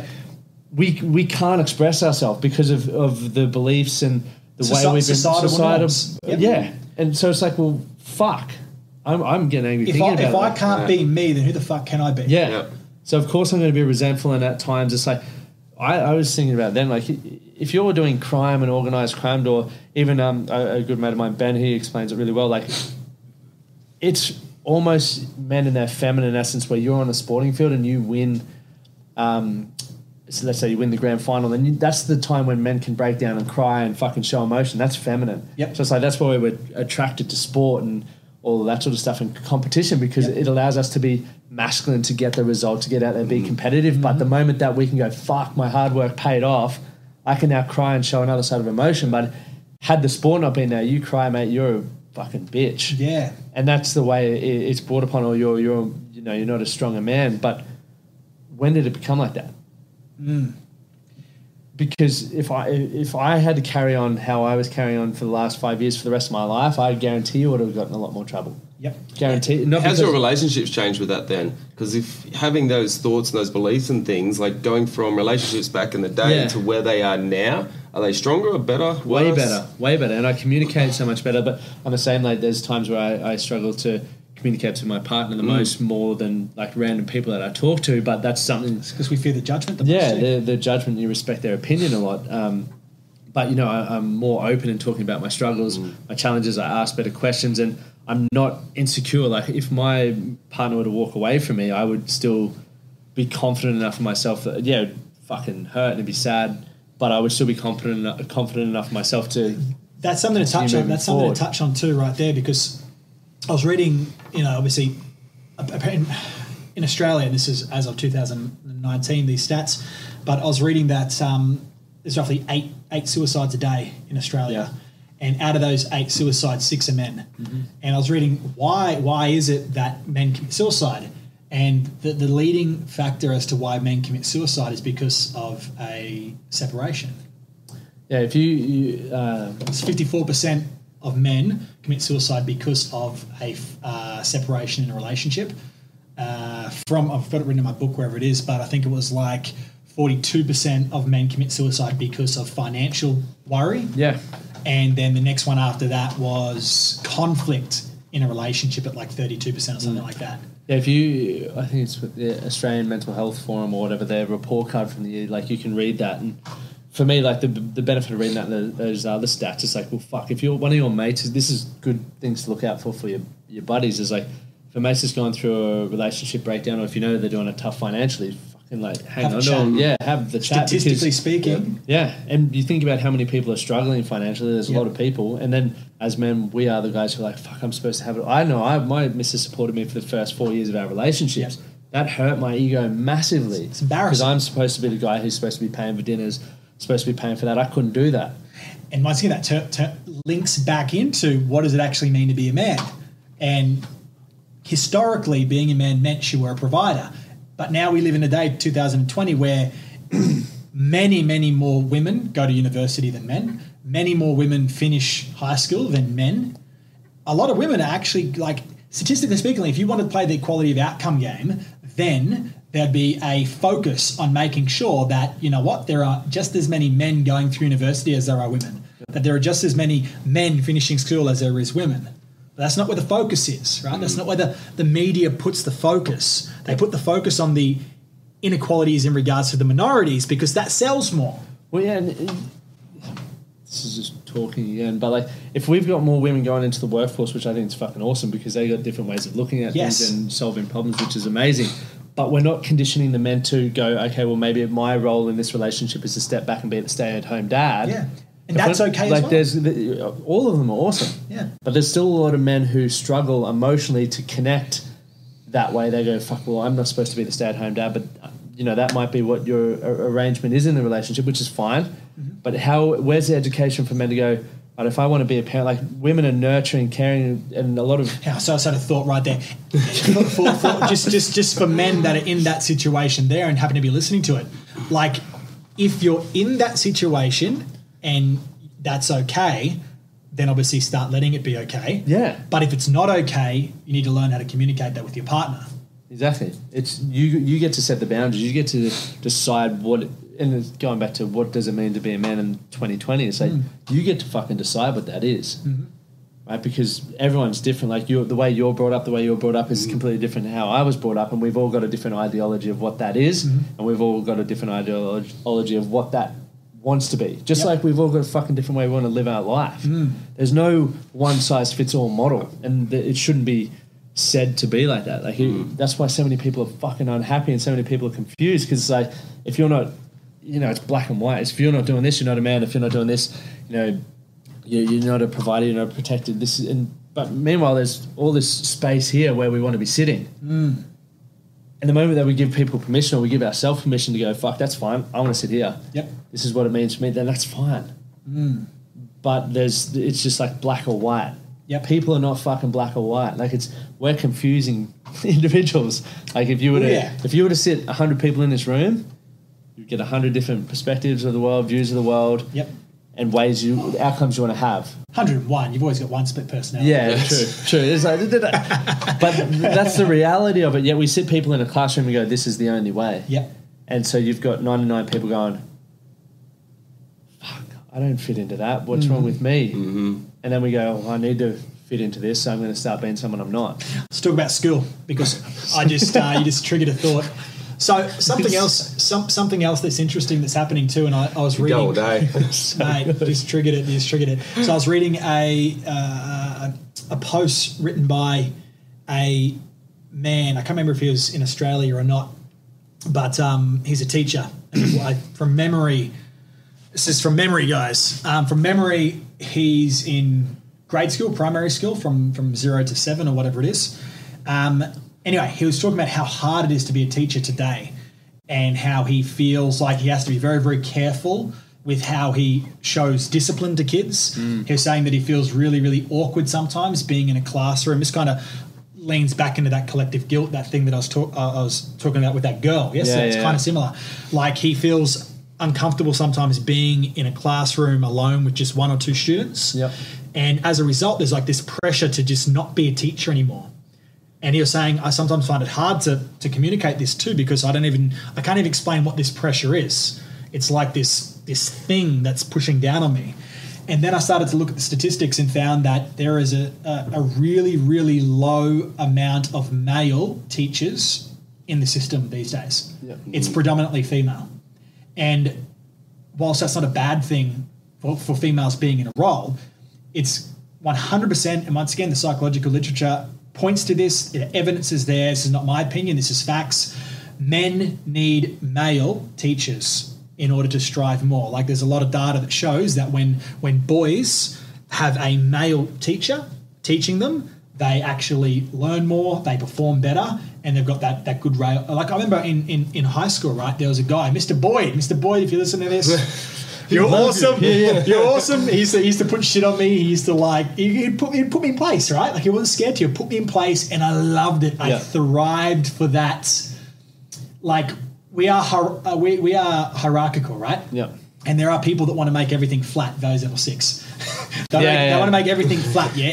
we, we can't express ourselves because of, of the beliefs and the Soci- way we've been societal norms. Yep. Yeah. And so it's like, well, fuck. I'm, I'm getting angry if thinking I, about if it. I can't be me, then who the fuck can I be? Yeah. Yep. So of course I'm going to be resentful, and at times it's like I, I was thinking about then, like if you're doing crime and organized crime, or even um, a, a good mate of mine, Ben, he explains it really well. Like it's almost men in their feminine essence, where you're on a sporting field and you win. Um, so let's say you win the grand final, then you, that's the time when men can break down and cry and fucking show emotion. That's feminine. Yep. So it's like that's why we were attracted to sport and all that sort of stuff and competition because Yep. it allows us to be masculine to get the result, to get out there, be mm-hmm. competitive. But the mm-hmm. moment that we can go, fuck, my hard work paid off, I can now cry and show another side of emotion. But had the sport not been there, you cry, mate, you're a fucking bitch Yeah. and that's the way it, it's brought upon. Or you're you're you know you're not as strong a stronger man. But when did it become like that? Mm. Because if I if I had to carry on how I was carrying on for the last five years for the rest of my life, I guarantee you would have gotten a lot more trouble. Yep. Guarantee. Not How's your relationships changed with that then? Because if having those thoughts and those beliefs and things, like going from relationships back in the day Yeah. to where they are now, are they stronger or better? way better, way better, and I communicate so much better. But I'm the same. Like there's times where I, I struggle to communicate to my partner the most more than like random people that I talk to. But that's something Because we fear the judgment. The yeah, the, the judgment, you respect their opinion a lot. Um, but, you know, I, I'm more open in talking about my struggles, my challenges. I ask better questions and I'm not insecure. Like, if my partner were to walk away from me, I would still be confident enough in myself that, yeah, it'd fucking hurt and it'd be sad, but I would still be confident, confident enough in myself to. That's something to touch on. That's moving something to touch on too, right there, because I was reading, you know, obviously, in, Australia, this is as of 2019, these stats, but I was reading that um, there's roughly eight eight suicides a day in Australia, and out of those eight suicides, six are men. Mm-hmm. And I was reading why why is it that men commit suicide? And the, the leading factor as to why men commit suicide is because of a separation. Yeah, if you. you uh, It's 54% of men commit suicide because of a uh, separation in a relationship. Uh, from I've got it written in my book wherever it is, but I think it was like 42% of men commit suicide because of financial worry, yeah. and then the next one after that was conflict in a relationship at like 32% or something Mm. like that. Yeah, if you, I think it's with the Australian Mental Health Forum or whatever, their report card from the year, like you can read that. And for me, like the, the benefit of reading that, those other stats, it's like, well, fuck, if you're one of your mates, this is good things to look out for for your, your buddies. Is like, if a mate's just going through a relationship breakdown or if you know they're doing it tough financially, fucking like, hang Have on, 'em. yeah, have the chat. because- Statistically speaking, yeah, and you think about how many people are struggling financially. There's a lot of people, and then as men, we are the guys who are like, "Fuck, I'm supposed to have it." I know. I my missus supported me for the first four years of our relationships. Yep. That hurt my ego massively. It's embarrassing. because I'm supposed to be the guy who's supposed to be paying for dinners, supposed to be paying for that. I couldn't do that. and once again, that ter- ter- links back into what does it actually mean to be a man? And historically, being a man meant you were a provider. But now we live in a day, 2020, where many, many more women go to university than men. Many more women finish high school than men. A lot of women are actually like statistically speaking, if you want to play the equality of outcome game, then there'd be a focus on making sure that you know what there are just as many men going through university as there are women. That there are just as many men finishing school as there is women. But that's not where the focus is, right? That's not where the, the media puts the focus. They put the focus on the inequalities in regards to the minorities because that sells more. Well, yeah. This is just talking again, but like, if we've got more women going into the workforce, which I think is fucking awesome because they got different ways of looking at Yes. things and solving problems, which is amazing. But we're not conditioning the men to go, okay, well, maybe my role in this relationship is to step back and be the stay-at-home dad. Yeah. And If that's okay as Like, well. there's all of them are awesome. Yeah. But there's still a lot of men who struggle emotionally to connect that way. They go, fuck, well, I'm not supposed to be the stay at home dad, but, you know, that might be what your arrangement is in the relationship, which is fine. Mm-hmm. But how, where's the education for men to go, but if I want to be a parent, like women are nurturing, caring, and a lot of, Yeah, so I sort of thought right there, for, for, just just just for men that are in that situation there and happen to be listening to it, like if you're in that situation and that's okay, then obviously start letting it be okay. Yeah. But if it's not okay, you need to learn how to communicate that with your partner. Exactly. It's you. You get to set the boundaries. You get to decide what. And it's going back to what does it mean to be a man in 2020? It's like you get to fucking decide what that is. Mm-hmm. right? Because everyone's different. Like you, the way you're brought up, the way you're brought up is mm-hmm. completely different to how I was brought up, and we've all got a different ideology of what that is, mm-hmm. and we've all got a different ideology of what that wants to be. Just Yep. like we've all got a fucking different way we want to live our life. Mm. There's no one size fits all model, and it shouldn't be said to be like that. Like it- mm. that's why so many people are fucking unhappy, and so many people are confused because it's like if you're not, you know, it's black and white. It's if you're not doing this, you're not a man. If you're not doing this, you know, you're, you're not a provider, you're not protected. This is, and but meanwhile, there's all this space here where we want to be sitting. Mm. And the moment that we give people permission, or we give ourselves permission to go, fuck, that's fine. I want to sit here. Yep. This is what it means for me. Then that's fine. Mm. But there's, it's just like black or white. Yep. People are not fucking black or white. Like it's, we're confusing individuals. Like if you were to, Oh, Yeah. if you were to sit hundred people in this room, you get hundred different perspectives of the world, views of the world Yep. and ways you outcomes you want to have. 101, you've always got one split personality. Yeah, Yes. true, true. It's like, but that's the reality of it. Yet we sit people in a classroom and go, "This is the only way." Yep. And so you've got ninety nine people going, "Fuck, I don't fit into that. What's wrong with me?" Mm-hmm. And then we go, oh, "I need to fit into this, so I'm going to start being someone I'm not." Let's talk about school because I just uh, you just triggered a thought. So something else, some, something else that's interesting that's happening too, and I, I was reading. Go all day. mate, just triggered it. Just triggered it. So I was reading a uh, a post written by a man. I can't remember if he was in Australia or not, but um, he's a teacher. I- from memory, this is from memory, guys. Um, from memory, he's in grade school, primary school, from from zero to seven or whatever it is. Um, anyway, he was talking about how hard it is to be a teacher today, and how he feels like he has to be very, very careful with how he shows discipline to kids. He was saying that he feels really, really awkward sometimes being in a classroom. This kind of leans back into that collective guilt, that thing that I was, talk- uh, I was talking about with that girl. Yes, Yeah, it's yeah, kind of similar. Like he feels uncomfortable sometimes being in a classroom alone with just one or two students. Yep. And as a result, there's like this pressure to just not be a teacher anymore. And he was saying, I sometimes find it hard to, to communicate this too because I don't even, I can't even explain what this pressure is. It's like this this thing that's pushing down on me. And then I started to look at the statistics and found that there is a, a, a really, really low amount of male teachers in the system these days. Yeah. It's predominantly female. And whilst that's not a bad thing for, for females being in a role, it's 100%, and once again, the psychological literature points to this. Evidence is there. This is not my opinion, this is facts. Men need male teachers in order to strive more. Like there's a lot of data that shows that when when boys have a male teacher teaching them, they actually learn more, they perform better, and they've got that that good rail. Like I remember in, in, in high school, right? There was a guy, Mr. Boyd. Mr. Boyd, if you listen to this. You're awesome. You're awesome. He used, to, he used to put shit on me. He used to like he- he'd put, he'd put me in place, right? Like he wasn't scared to. He'd put me in place, and I loved it. I Yeah. thrived for that. Like we are uh, we, we are hierarchical, right? Yeah. And there are people that want to make everything flat. Those level six, they, Yeah, make- yeah. they want to make everything flat. Yeah,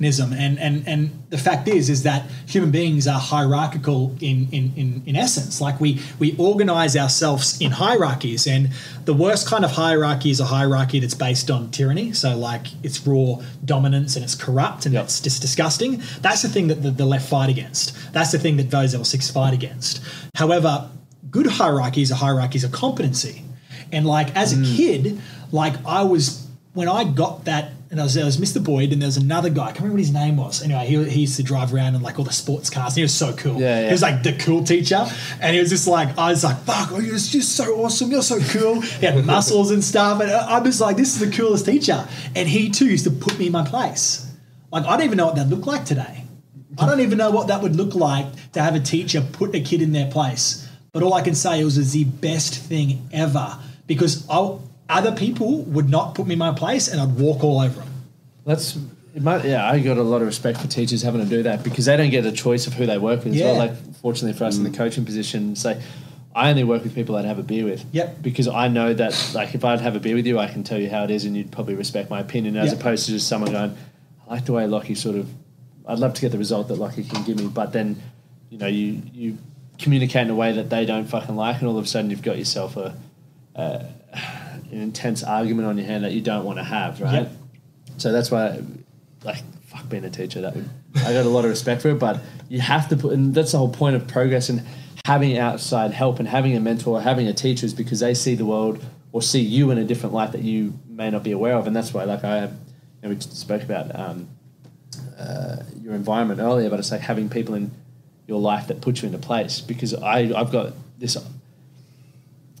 And and and the fact is is that human beings are hierarchical in in in, in essence. Like we we organize ourselves in hierarchies, and the worst kind of hierarchy is a hierarchy that's based on tyranny. So like it's raw dominance and it's corrupt and Yep. it's just disgusting. That's the thing that the, the left fight against. That's the thing that those level six fight against. However, good hierarchies are hierarchies of competency. And like as a mm. kid, like I was when I got that, and I was, there was Mr. Boyd, and there was another guy. I can't remember what his name was. Anyway, he, he used to drive around in like all the sports cars. And he was so cool. Yeah, yeah. He was like the cool teacher, and he was just like, I was like, fuck, oh, you're just so awesome. You're so cool. He had muscles and stuff, and I- I'm like, this is the coolest teacher. And he too used to put me in my place. Like I don't even know what that looked like today. I don't even know what that would look like to have a teacher put a kid in their place. But all I can say is it was the best thing ever because i other people would not put me in my place and I'd walk all over them. That's it might, yeah. I got a lot of respect for teachers having to do that because they don't get a choice of who they work with. As well. Yeah. Like fortunately for us in the mm. coaching position, say I only work with people I'd have a beer with. Yep. Because I know that like if I'd have a beer with you, I can tell you how it is, and you'd probably respect my opinion, as Yep. opposed to just someone going, I like the way Lachie sort of. I'd love to get the result that Lachie can give me, but then, you know, you you communicate in a way that they don't fucking like, and all of a sudden you've got yourself a. a an intense argument on your hand that you don't want to have, right? Yep. So that's why, like, fuck being a teacher. That would I got a lot of respect for it, but you have to put, and that's the whole point of progress and having outside help and having a mentor, having a teacher is because they see the world or see you in a different light that you may not be aware of, and that's why, like, I have, you know, we spoke about um, uh, your environment earlier, but it's like having people in your life that put you into place because I I've got this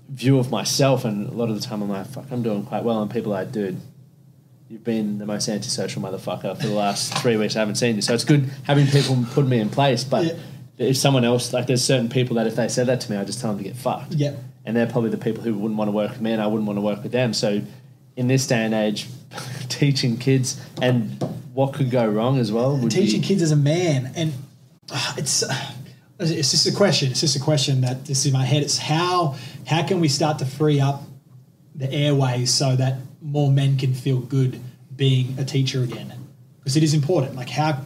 view of myself, and a lot of the time I'm like, fuck, I'm doing quite well, and people are like, dude, you've been the most antisocial motherfucker for the last three weeks. I haven't seen you, so it's good having people put me in place. But Yeah. if someone else, like, there's certain people that if they said that to me, I just tell them to get fucked. Yeah. and they're probably the people who wouldn't want to work with me, and I wouldn't want to work with them. So, in this day and age, teaching kids and what could go wrong as well would Teaching be, kids as a man, and uh, it's uh, it's just a question. It's just a question that is in my head. It's how how can we start to free up the airways so that more men can feel good being a teacher again? Because it is important. Like how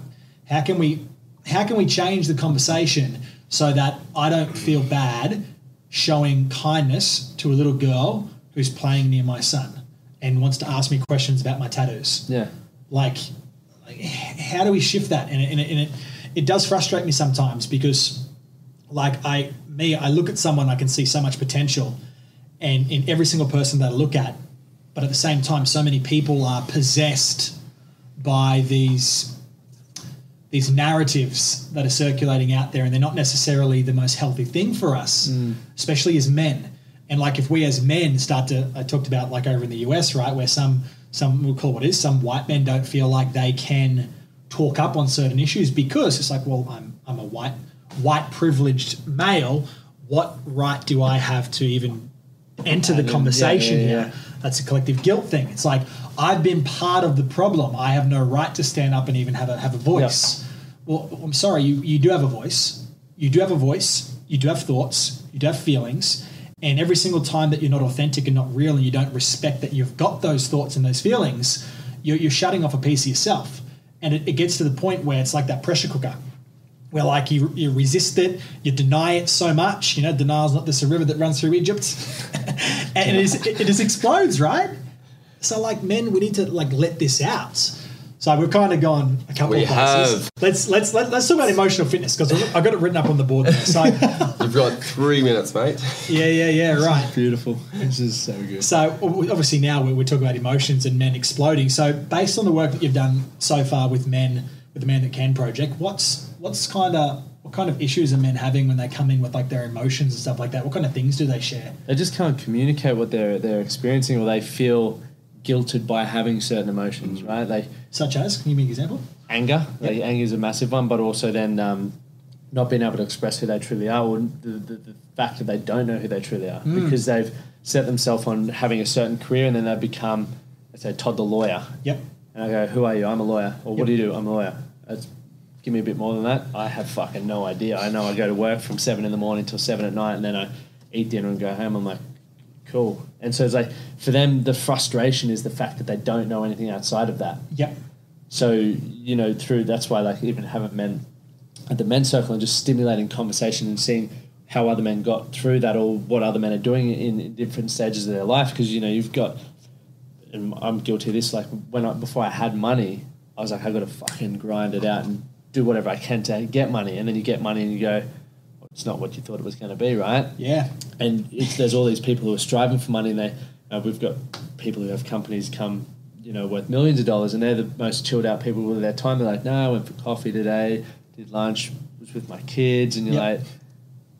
how can we how can we change the conversation so that I don't feel bad showing kindness to a little girl who's playing near my son and wants to ask me questions about my tattoos? yeah. like, like how do we shift that and, it, and, it, and it it does frustrate me sometimes because like i me i look at someone i can see so much potential and in every single person that i look at but at the same time so many people are possessed by these these narratives that are circulating out there and they're not necessarily the most healthy thing for us mm. especially as men. And like if we as men start to i talked about like over in the us right where some some we'll call what it is some white men don't feel like they can talk up on certain issues because it's like well i'm i'm a white white privileged male what right do i have to even enter the conversation yeah, yeah, here yeah. that's a collective guilt thing. It's like I've been part of the problem. I have no right to stand up and even have a have a voice. Well, I'm sorry, you, you do have a voice. You do have a voice. You do have thoughts. You do have feelings. And every single time that you're not authentic and not real, and you don't respect that you've got those thoughts and those feelings, you're, you're shutting off a piece of yourself. And it, it gets to the point where it's like that pressure cooker where like you, you resist it, you deny it so much. You know, denial's not just a river that runs through Egypt, and it, is, it just explodes, right? So like men, we need to like let this out. So we've kind of gone a couple We of places. have. Let's let's let, let's talk about emotional fitness because I got it written up on the board. There. So You've got three minutes, mate. yeah, yeah, yeah, right. Beautiful. This is so good. So obviously now we're, we're talking about emotions and men exploding. So based on the work that you've done so far with men, with the Man That Can project, what's what's kind of what kind of issues are men having when they come in with like their emotions and stuff like that? What kind of things do they share? They just can't communicate what they're they're experiencing, or they feel guilted by having certain emotions. Right? They Such as, can you give me an example? anger. Like anger is a massive one, but also then um, not being able to express who they truly are, or the, the, the fact that they don't know who they truly are because they've set themselves on having a certain career, and then they become, let's say, Todd the lawyer. Yep. And I go, "Who are you? I'm a lawyer." Or Yep. what do you do? I'm a lawyer. That's, give me a bit more than that. I have fucking no idea. I know I go to work from seven in the morning till seven at night, and then I eat dinner and go home. I'm like, cool. And so it's like for them, the frustration is the fact that they don't know anything outside of that. Yep. So you know, through that's why like even having men at the men's circle and just stimulating conversation and seeing how other men got through that or what other men are doing in, in different stages of their life because you know you've got and I'm guilty of this like when I before I had money I was like I've got to fucking grind it out and do whatever I can to get money and then you get money and you go it's not what you thought it was going to be right? Yeah. and it's, there's all these people who are striving for money and they uh, we've got people who have companies come you know worth millions of dollars and they're the most chilled out people with their time. They're like no I went for coffee today did lunch was with my kids and you're Yep. like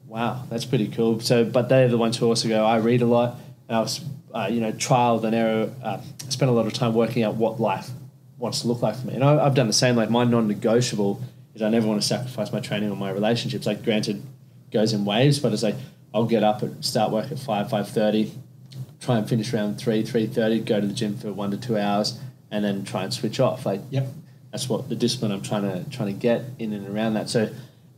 wow that's pretty cool. So but they're the ones who also go I read a lot. And I was uh, you know trial and error uh, spent a lot of time working out what life wants to look like for me. And I, I've done the same. Like my non-negotiable is I never want to sacrifice my training or my relationships. Like granted goes in waves but it's like I'll get up and start work at 5 5.30 try and finish around 3 3.30 go to the gym for one to two hours and then try and switch off like Yep. that's what the discipline I'm trying to trying to get in and around that. So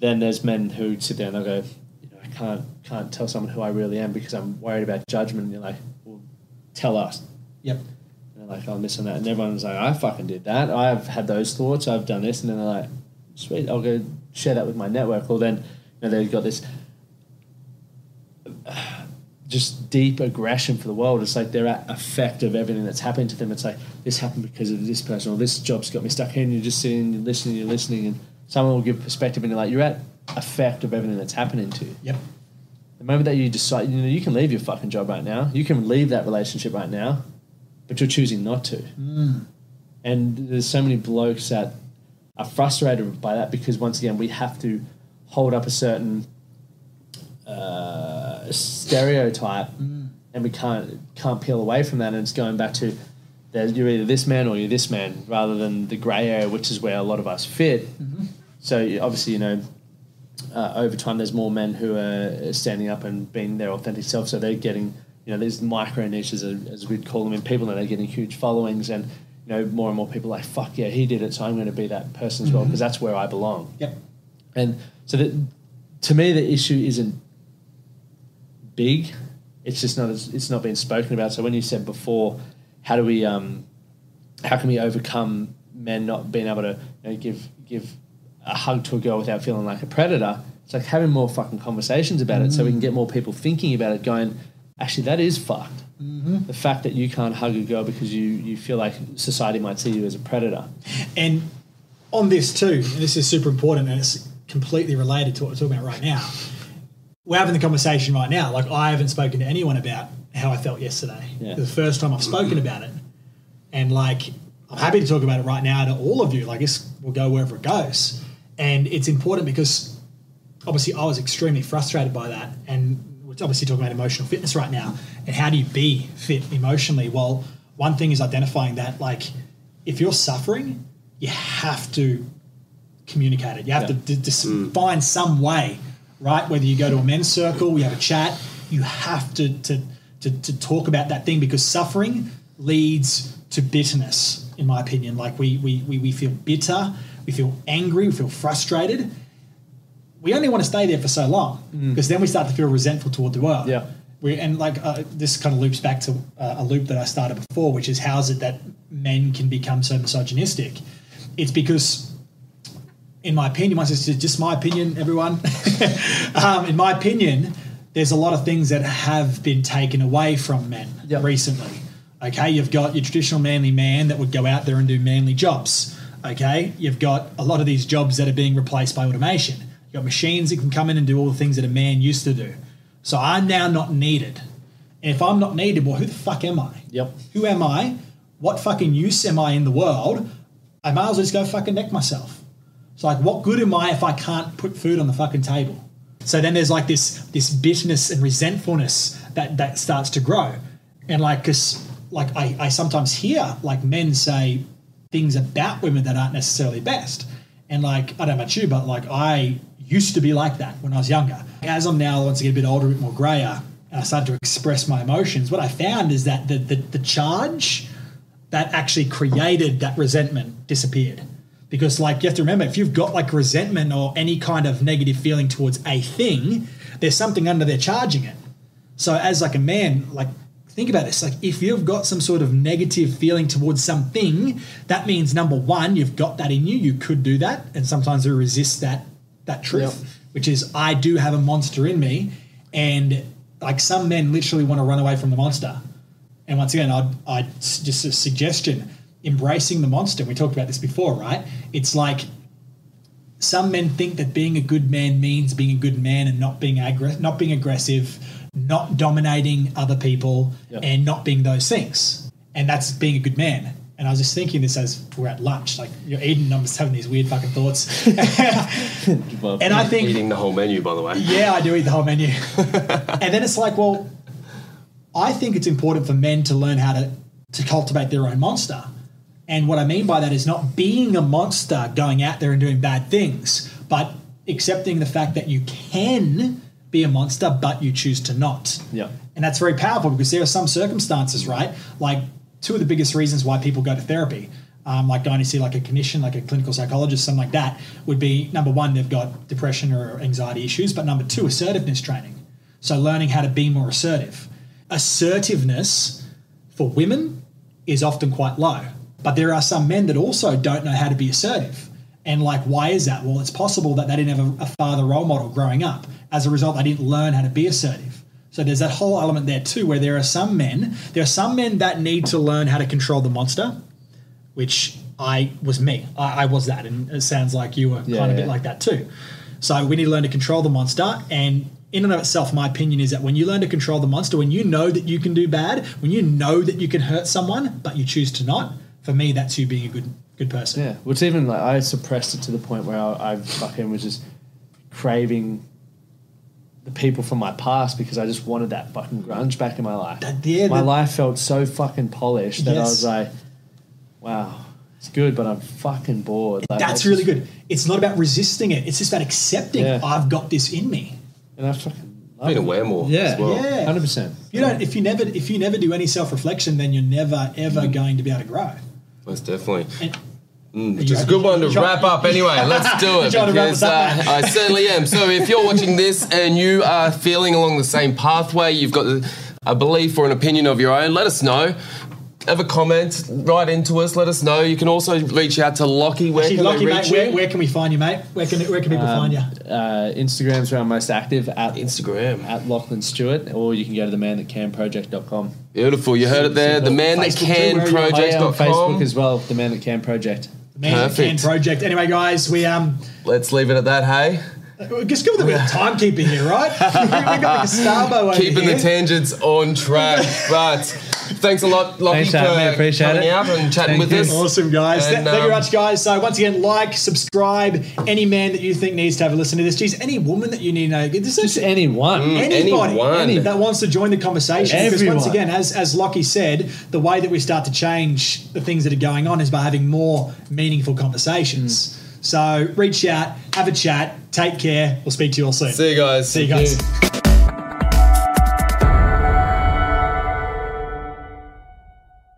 then there's men who sit there and they'll go, you know, I can't can't tell someone who I really am because I'm worried about judgment. And you're like, well, tell us. Yep. And they're like, I'm missing that. And everyone's like, I fucking did that. I've had those thoughts. I've done this. And then they're like, sweet, I'll go share that with my network. Or then, know, they've got this just deep aggression for the world. It's like they're at effect of everything that's happened to them. It's like this happened because of this person, or this job's got me stuck here, and you're just sitting, you're listening, you're listening, and someone will give perspective, and you're like, you're at effect of everything that's happening to you. Yep. The moment that you decide, you know, you can leave your fucking job right now, you can leave that relationship right now, but you're choosing not to. Hmm. And there's so many blokes that are frustrated by that because once again, we have to hold up a certain uh, stereotype, and we can't can't peel away from that. And it's going back to there's, you're either this man or you're this man, rather than the grey area, which is where a lot of us fit. So obviously, you know, uh, over time, there's more men who are standing up and being their authentic self. So they're getting, you know, these micro niches as, as we'd call them in people, and they're getting huge followings, and you know, more and more people are like, fuck yeah, he did it, so I'm going to be that person as well because that's where I belong. Yep. And so that to me, the issue isn't big. It's just not as, it's not being spoken about. So when you said before, how do we um, how can we overcome men not being able to you know, give give a hug to a girl without feeling like a predator? It's like having more fucking conversations about it, so we can get more people thinking about it. Going, actually, that is fucked. The fact that you can't hug a girl because you you feel like society might see you as a predator. And on this too, and this is super important and it's completely related to what we're talking about right now. We're having the conversation right now. Like I haven't spoken to anyone about how I felt yesterday. Yeah. The first time I've spoken about it. And like I'm happy to talk about it right now to all of you. Like this will go wherever it goes. And it's important because obviously I was extremely frustrated by that. And we're obviously talking about emotional fitness right now. And how do you be fit emotionally? Well, one thing is identifying that like if you're suffering, you have to communicate it. You have Yeah. to d- dis- find some way, right? Whether you go to a men's circle, you have a chat, you have to, to, to, to talk about that thing because suffering leads to bitterness, in my opinion. Like we, we, we, we feel bitter, we feel angry, we feel frustrated. We only want to stay there for so long because then we start to feel resentful toward the world. Yeah. We, and like uh, this kind of loops back to uh, a loop that I started before, which is how is it that men can become so misogynistic? It's because, in my opinion, once it's just my opinion, everyone. um, in my opinion, there's a lot of things that have been taken away from men Yeah. recently. Okay, you've got your traditional manly man that would go out there and do manly jobs. Okay, you've got a lot of these jobs that are being replaced by automation. You've got machines that can come in and do all the things that a man used to do. So I'm now not needed. And if I'm not needed, well, who the fuck am I? Yep. Who am I? What fucking use am I in the world? I might as well just go fucking neck myself. So like, what good am I if I can't put food on the fucking table? So then there's like this this bitterness and resentfulness that that starts to grow, and like, cause like I, I sometimes hear like men say things about women that aren't necessarily best, and like I don't know about you, but like I used to be like that when I was younger. As I'm now once I get a bit older, a bit more grayer, and I started to express my emotions, what I found is that the the, the charge that actually created that resentment disappeared because like you have to remember if you've got like resentment or any kind of negative feeling towards a thing there's something under there charging it. So as like a man like think about this. Like if you've got some sort of negative feeling towards something that means number one you've got that in you. You could do that and sometimes we resist that that truth Yep. which is i do have a monster in me and like some men literally want to run away from the monster. And once again, I'd, I'd just a suggestion: embracing the monster. We talked about this before, right? It's like some men think that being a good man means being a good man and not being aggra- not being aggressive, not dominating other people, Yep. and not being those things. And that's being a good man. And I was just thinking this as we're at lunch, like you're eating, I'm just having these weird fucking thoughts. Well, and I think Eating the whole menu, by the way. yeah, I do eat the whole menu. and then it's like, well, I think it's important for men to learn how to, to cultivate their own monster. And what I mean by that is not being a monster going out there and doing bad things, but accepting the fact that you can be a monster, but you choose to not. Yeah. And that's very powerful because there are some circumstances, right? Like two of the biggest reasons why people go to therapy, um, like going to see like a clinician, like a clinical psychologist, something like that, would be number one, they've got depression or anxiety issues, but number two, assertiveness training. So learning how to be more assertive. Assertiveness for women is often quite low, but there are some men that also don't know how to be assertive. And like, why is that? Well, it's possible that they didn't have a, a father role model growing up. As a result, they didn't learn how to be assertive. So there's that whole element there too, where there are some men, there are some men that need to learn how to control the monster, which I was me. I, I was that, and it sounds like you were Yeah, kind of a bit like that too. So we need to learn to control the monster, and in and of itself, my opinion is that when you learn to control the monster, when you know that you can do bad, when you know that you can hurt someone, but you choose to not, for me, that's you being a good good person. Yeah, which even like I suppressed it to the point where I, I fucking was just craving the people from my past because I just wanted that fucking grunge back in my life. That- yeah, my that- life felt so fucking polished that I was like, wow, it's good, but I'm fucking bored. Like, That's really just- good. It's not about resisting it. It's just about accepting Yeah. I've got this in me. And I fucking love Being aware more Yeah, as well. Yeah. hundred percent. If you don't, if you never, if you never do any self reflection, then you're never ever Mm. going to be able to grow. Most definitely. And Mm, is a good one to wrap up anyway. Let's do it trying to wrap because uh. I certainly am. So if you're watching this and you are feeling along the same pathway, you've got a belief or an opinion of your own, let us know. Have a comment, write into us, let us know. You can also reach out to Lachie. Where Actually, can Lachie, mate, where, where can we find you, mate? Where can where can people find you? Uh, Instagram's where I'm most active at Instagram. at Lachlan Stewart, or you can go to the man that can project.com. Beautiful. You heard it there. The man that Facebook too, can where are you? Yeah, on Facebook as well, the man that can project. The Man that Can Project. Anyway, guys, we um Let's leave it at that, hey? just go with a bit of timekeeping here, right? we got the Gustavo over Keeping here. the tangents on track. but thanks a lot, Lachie, Thanks, for Adam. Appreciate coming it. out and chatting Thank with you. us. Awesome, guys. Th- And, Thank you very um, much, guys. So, once again, like, subscribe. Any man that you think needs to have a listen to this, geez, any woman that you need to know, this Just is anyone. anybody anyone. that wants to join the conversation. Because once again, as as Lachie said, the way that we start to change the things that are going on is by having more meaningful conversations. So, reach out, have a chat, take care. We'll speak to you all soon. See you guys. See you guys.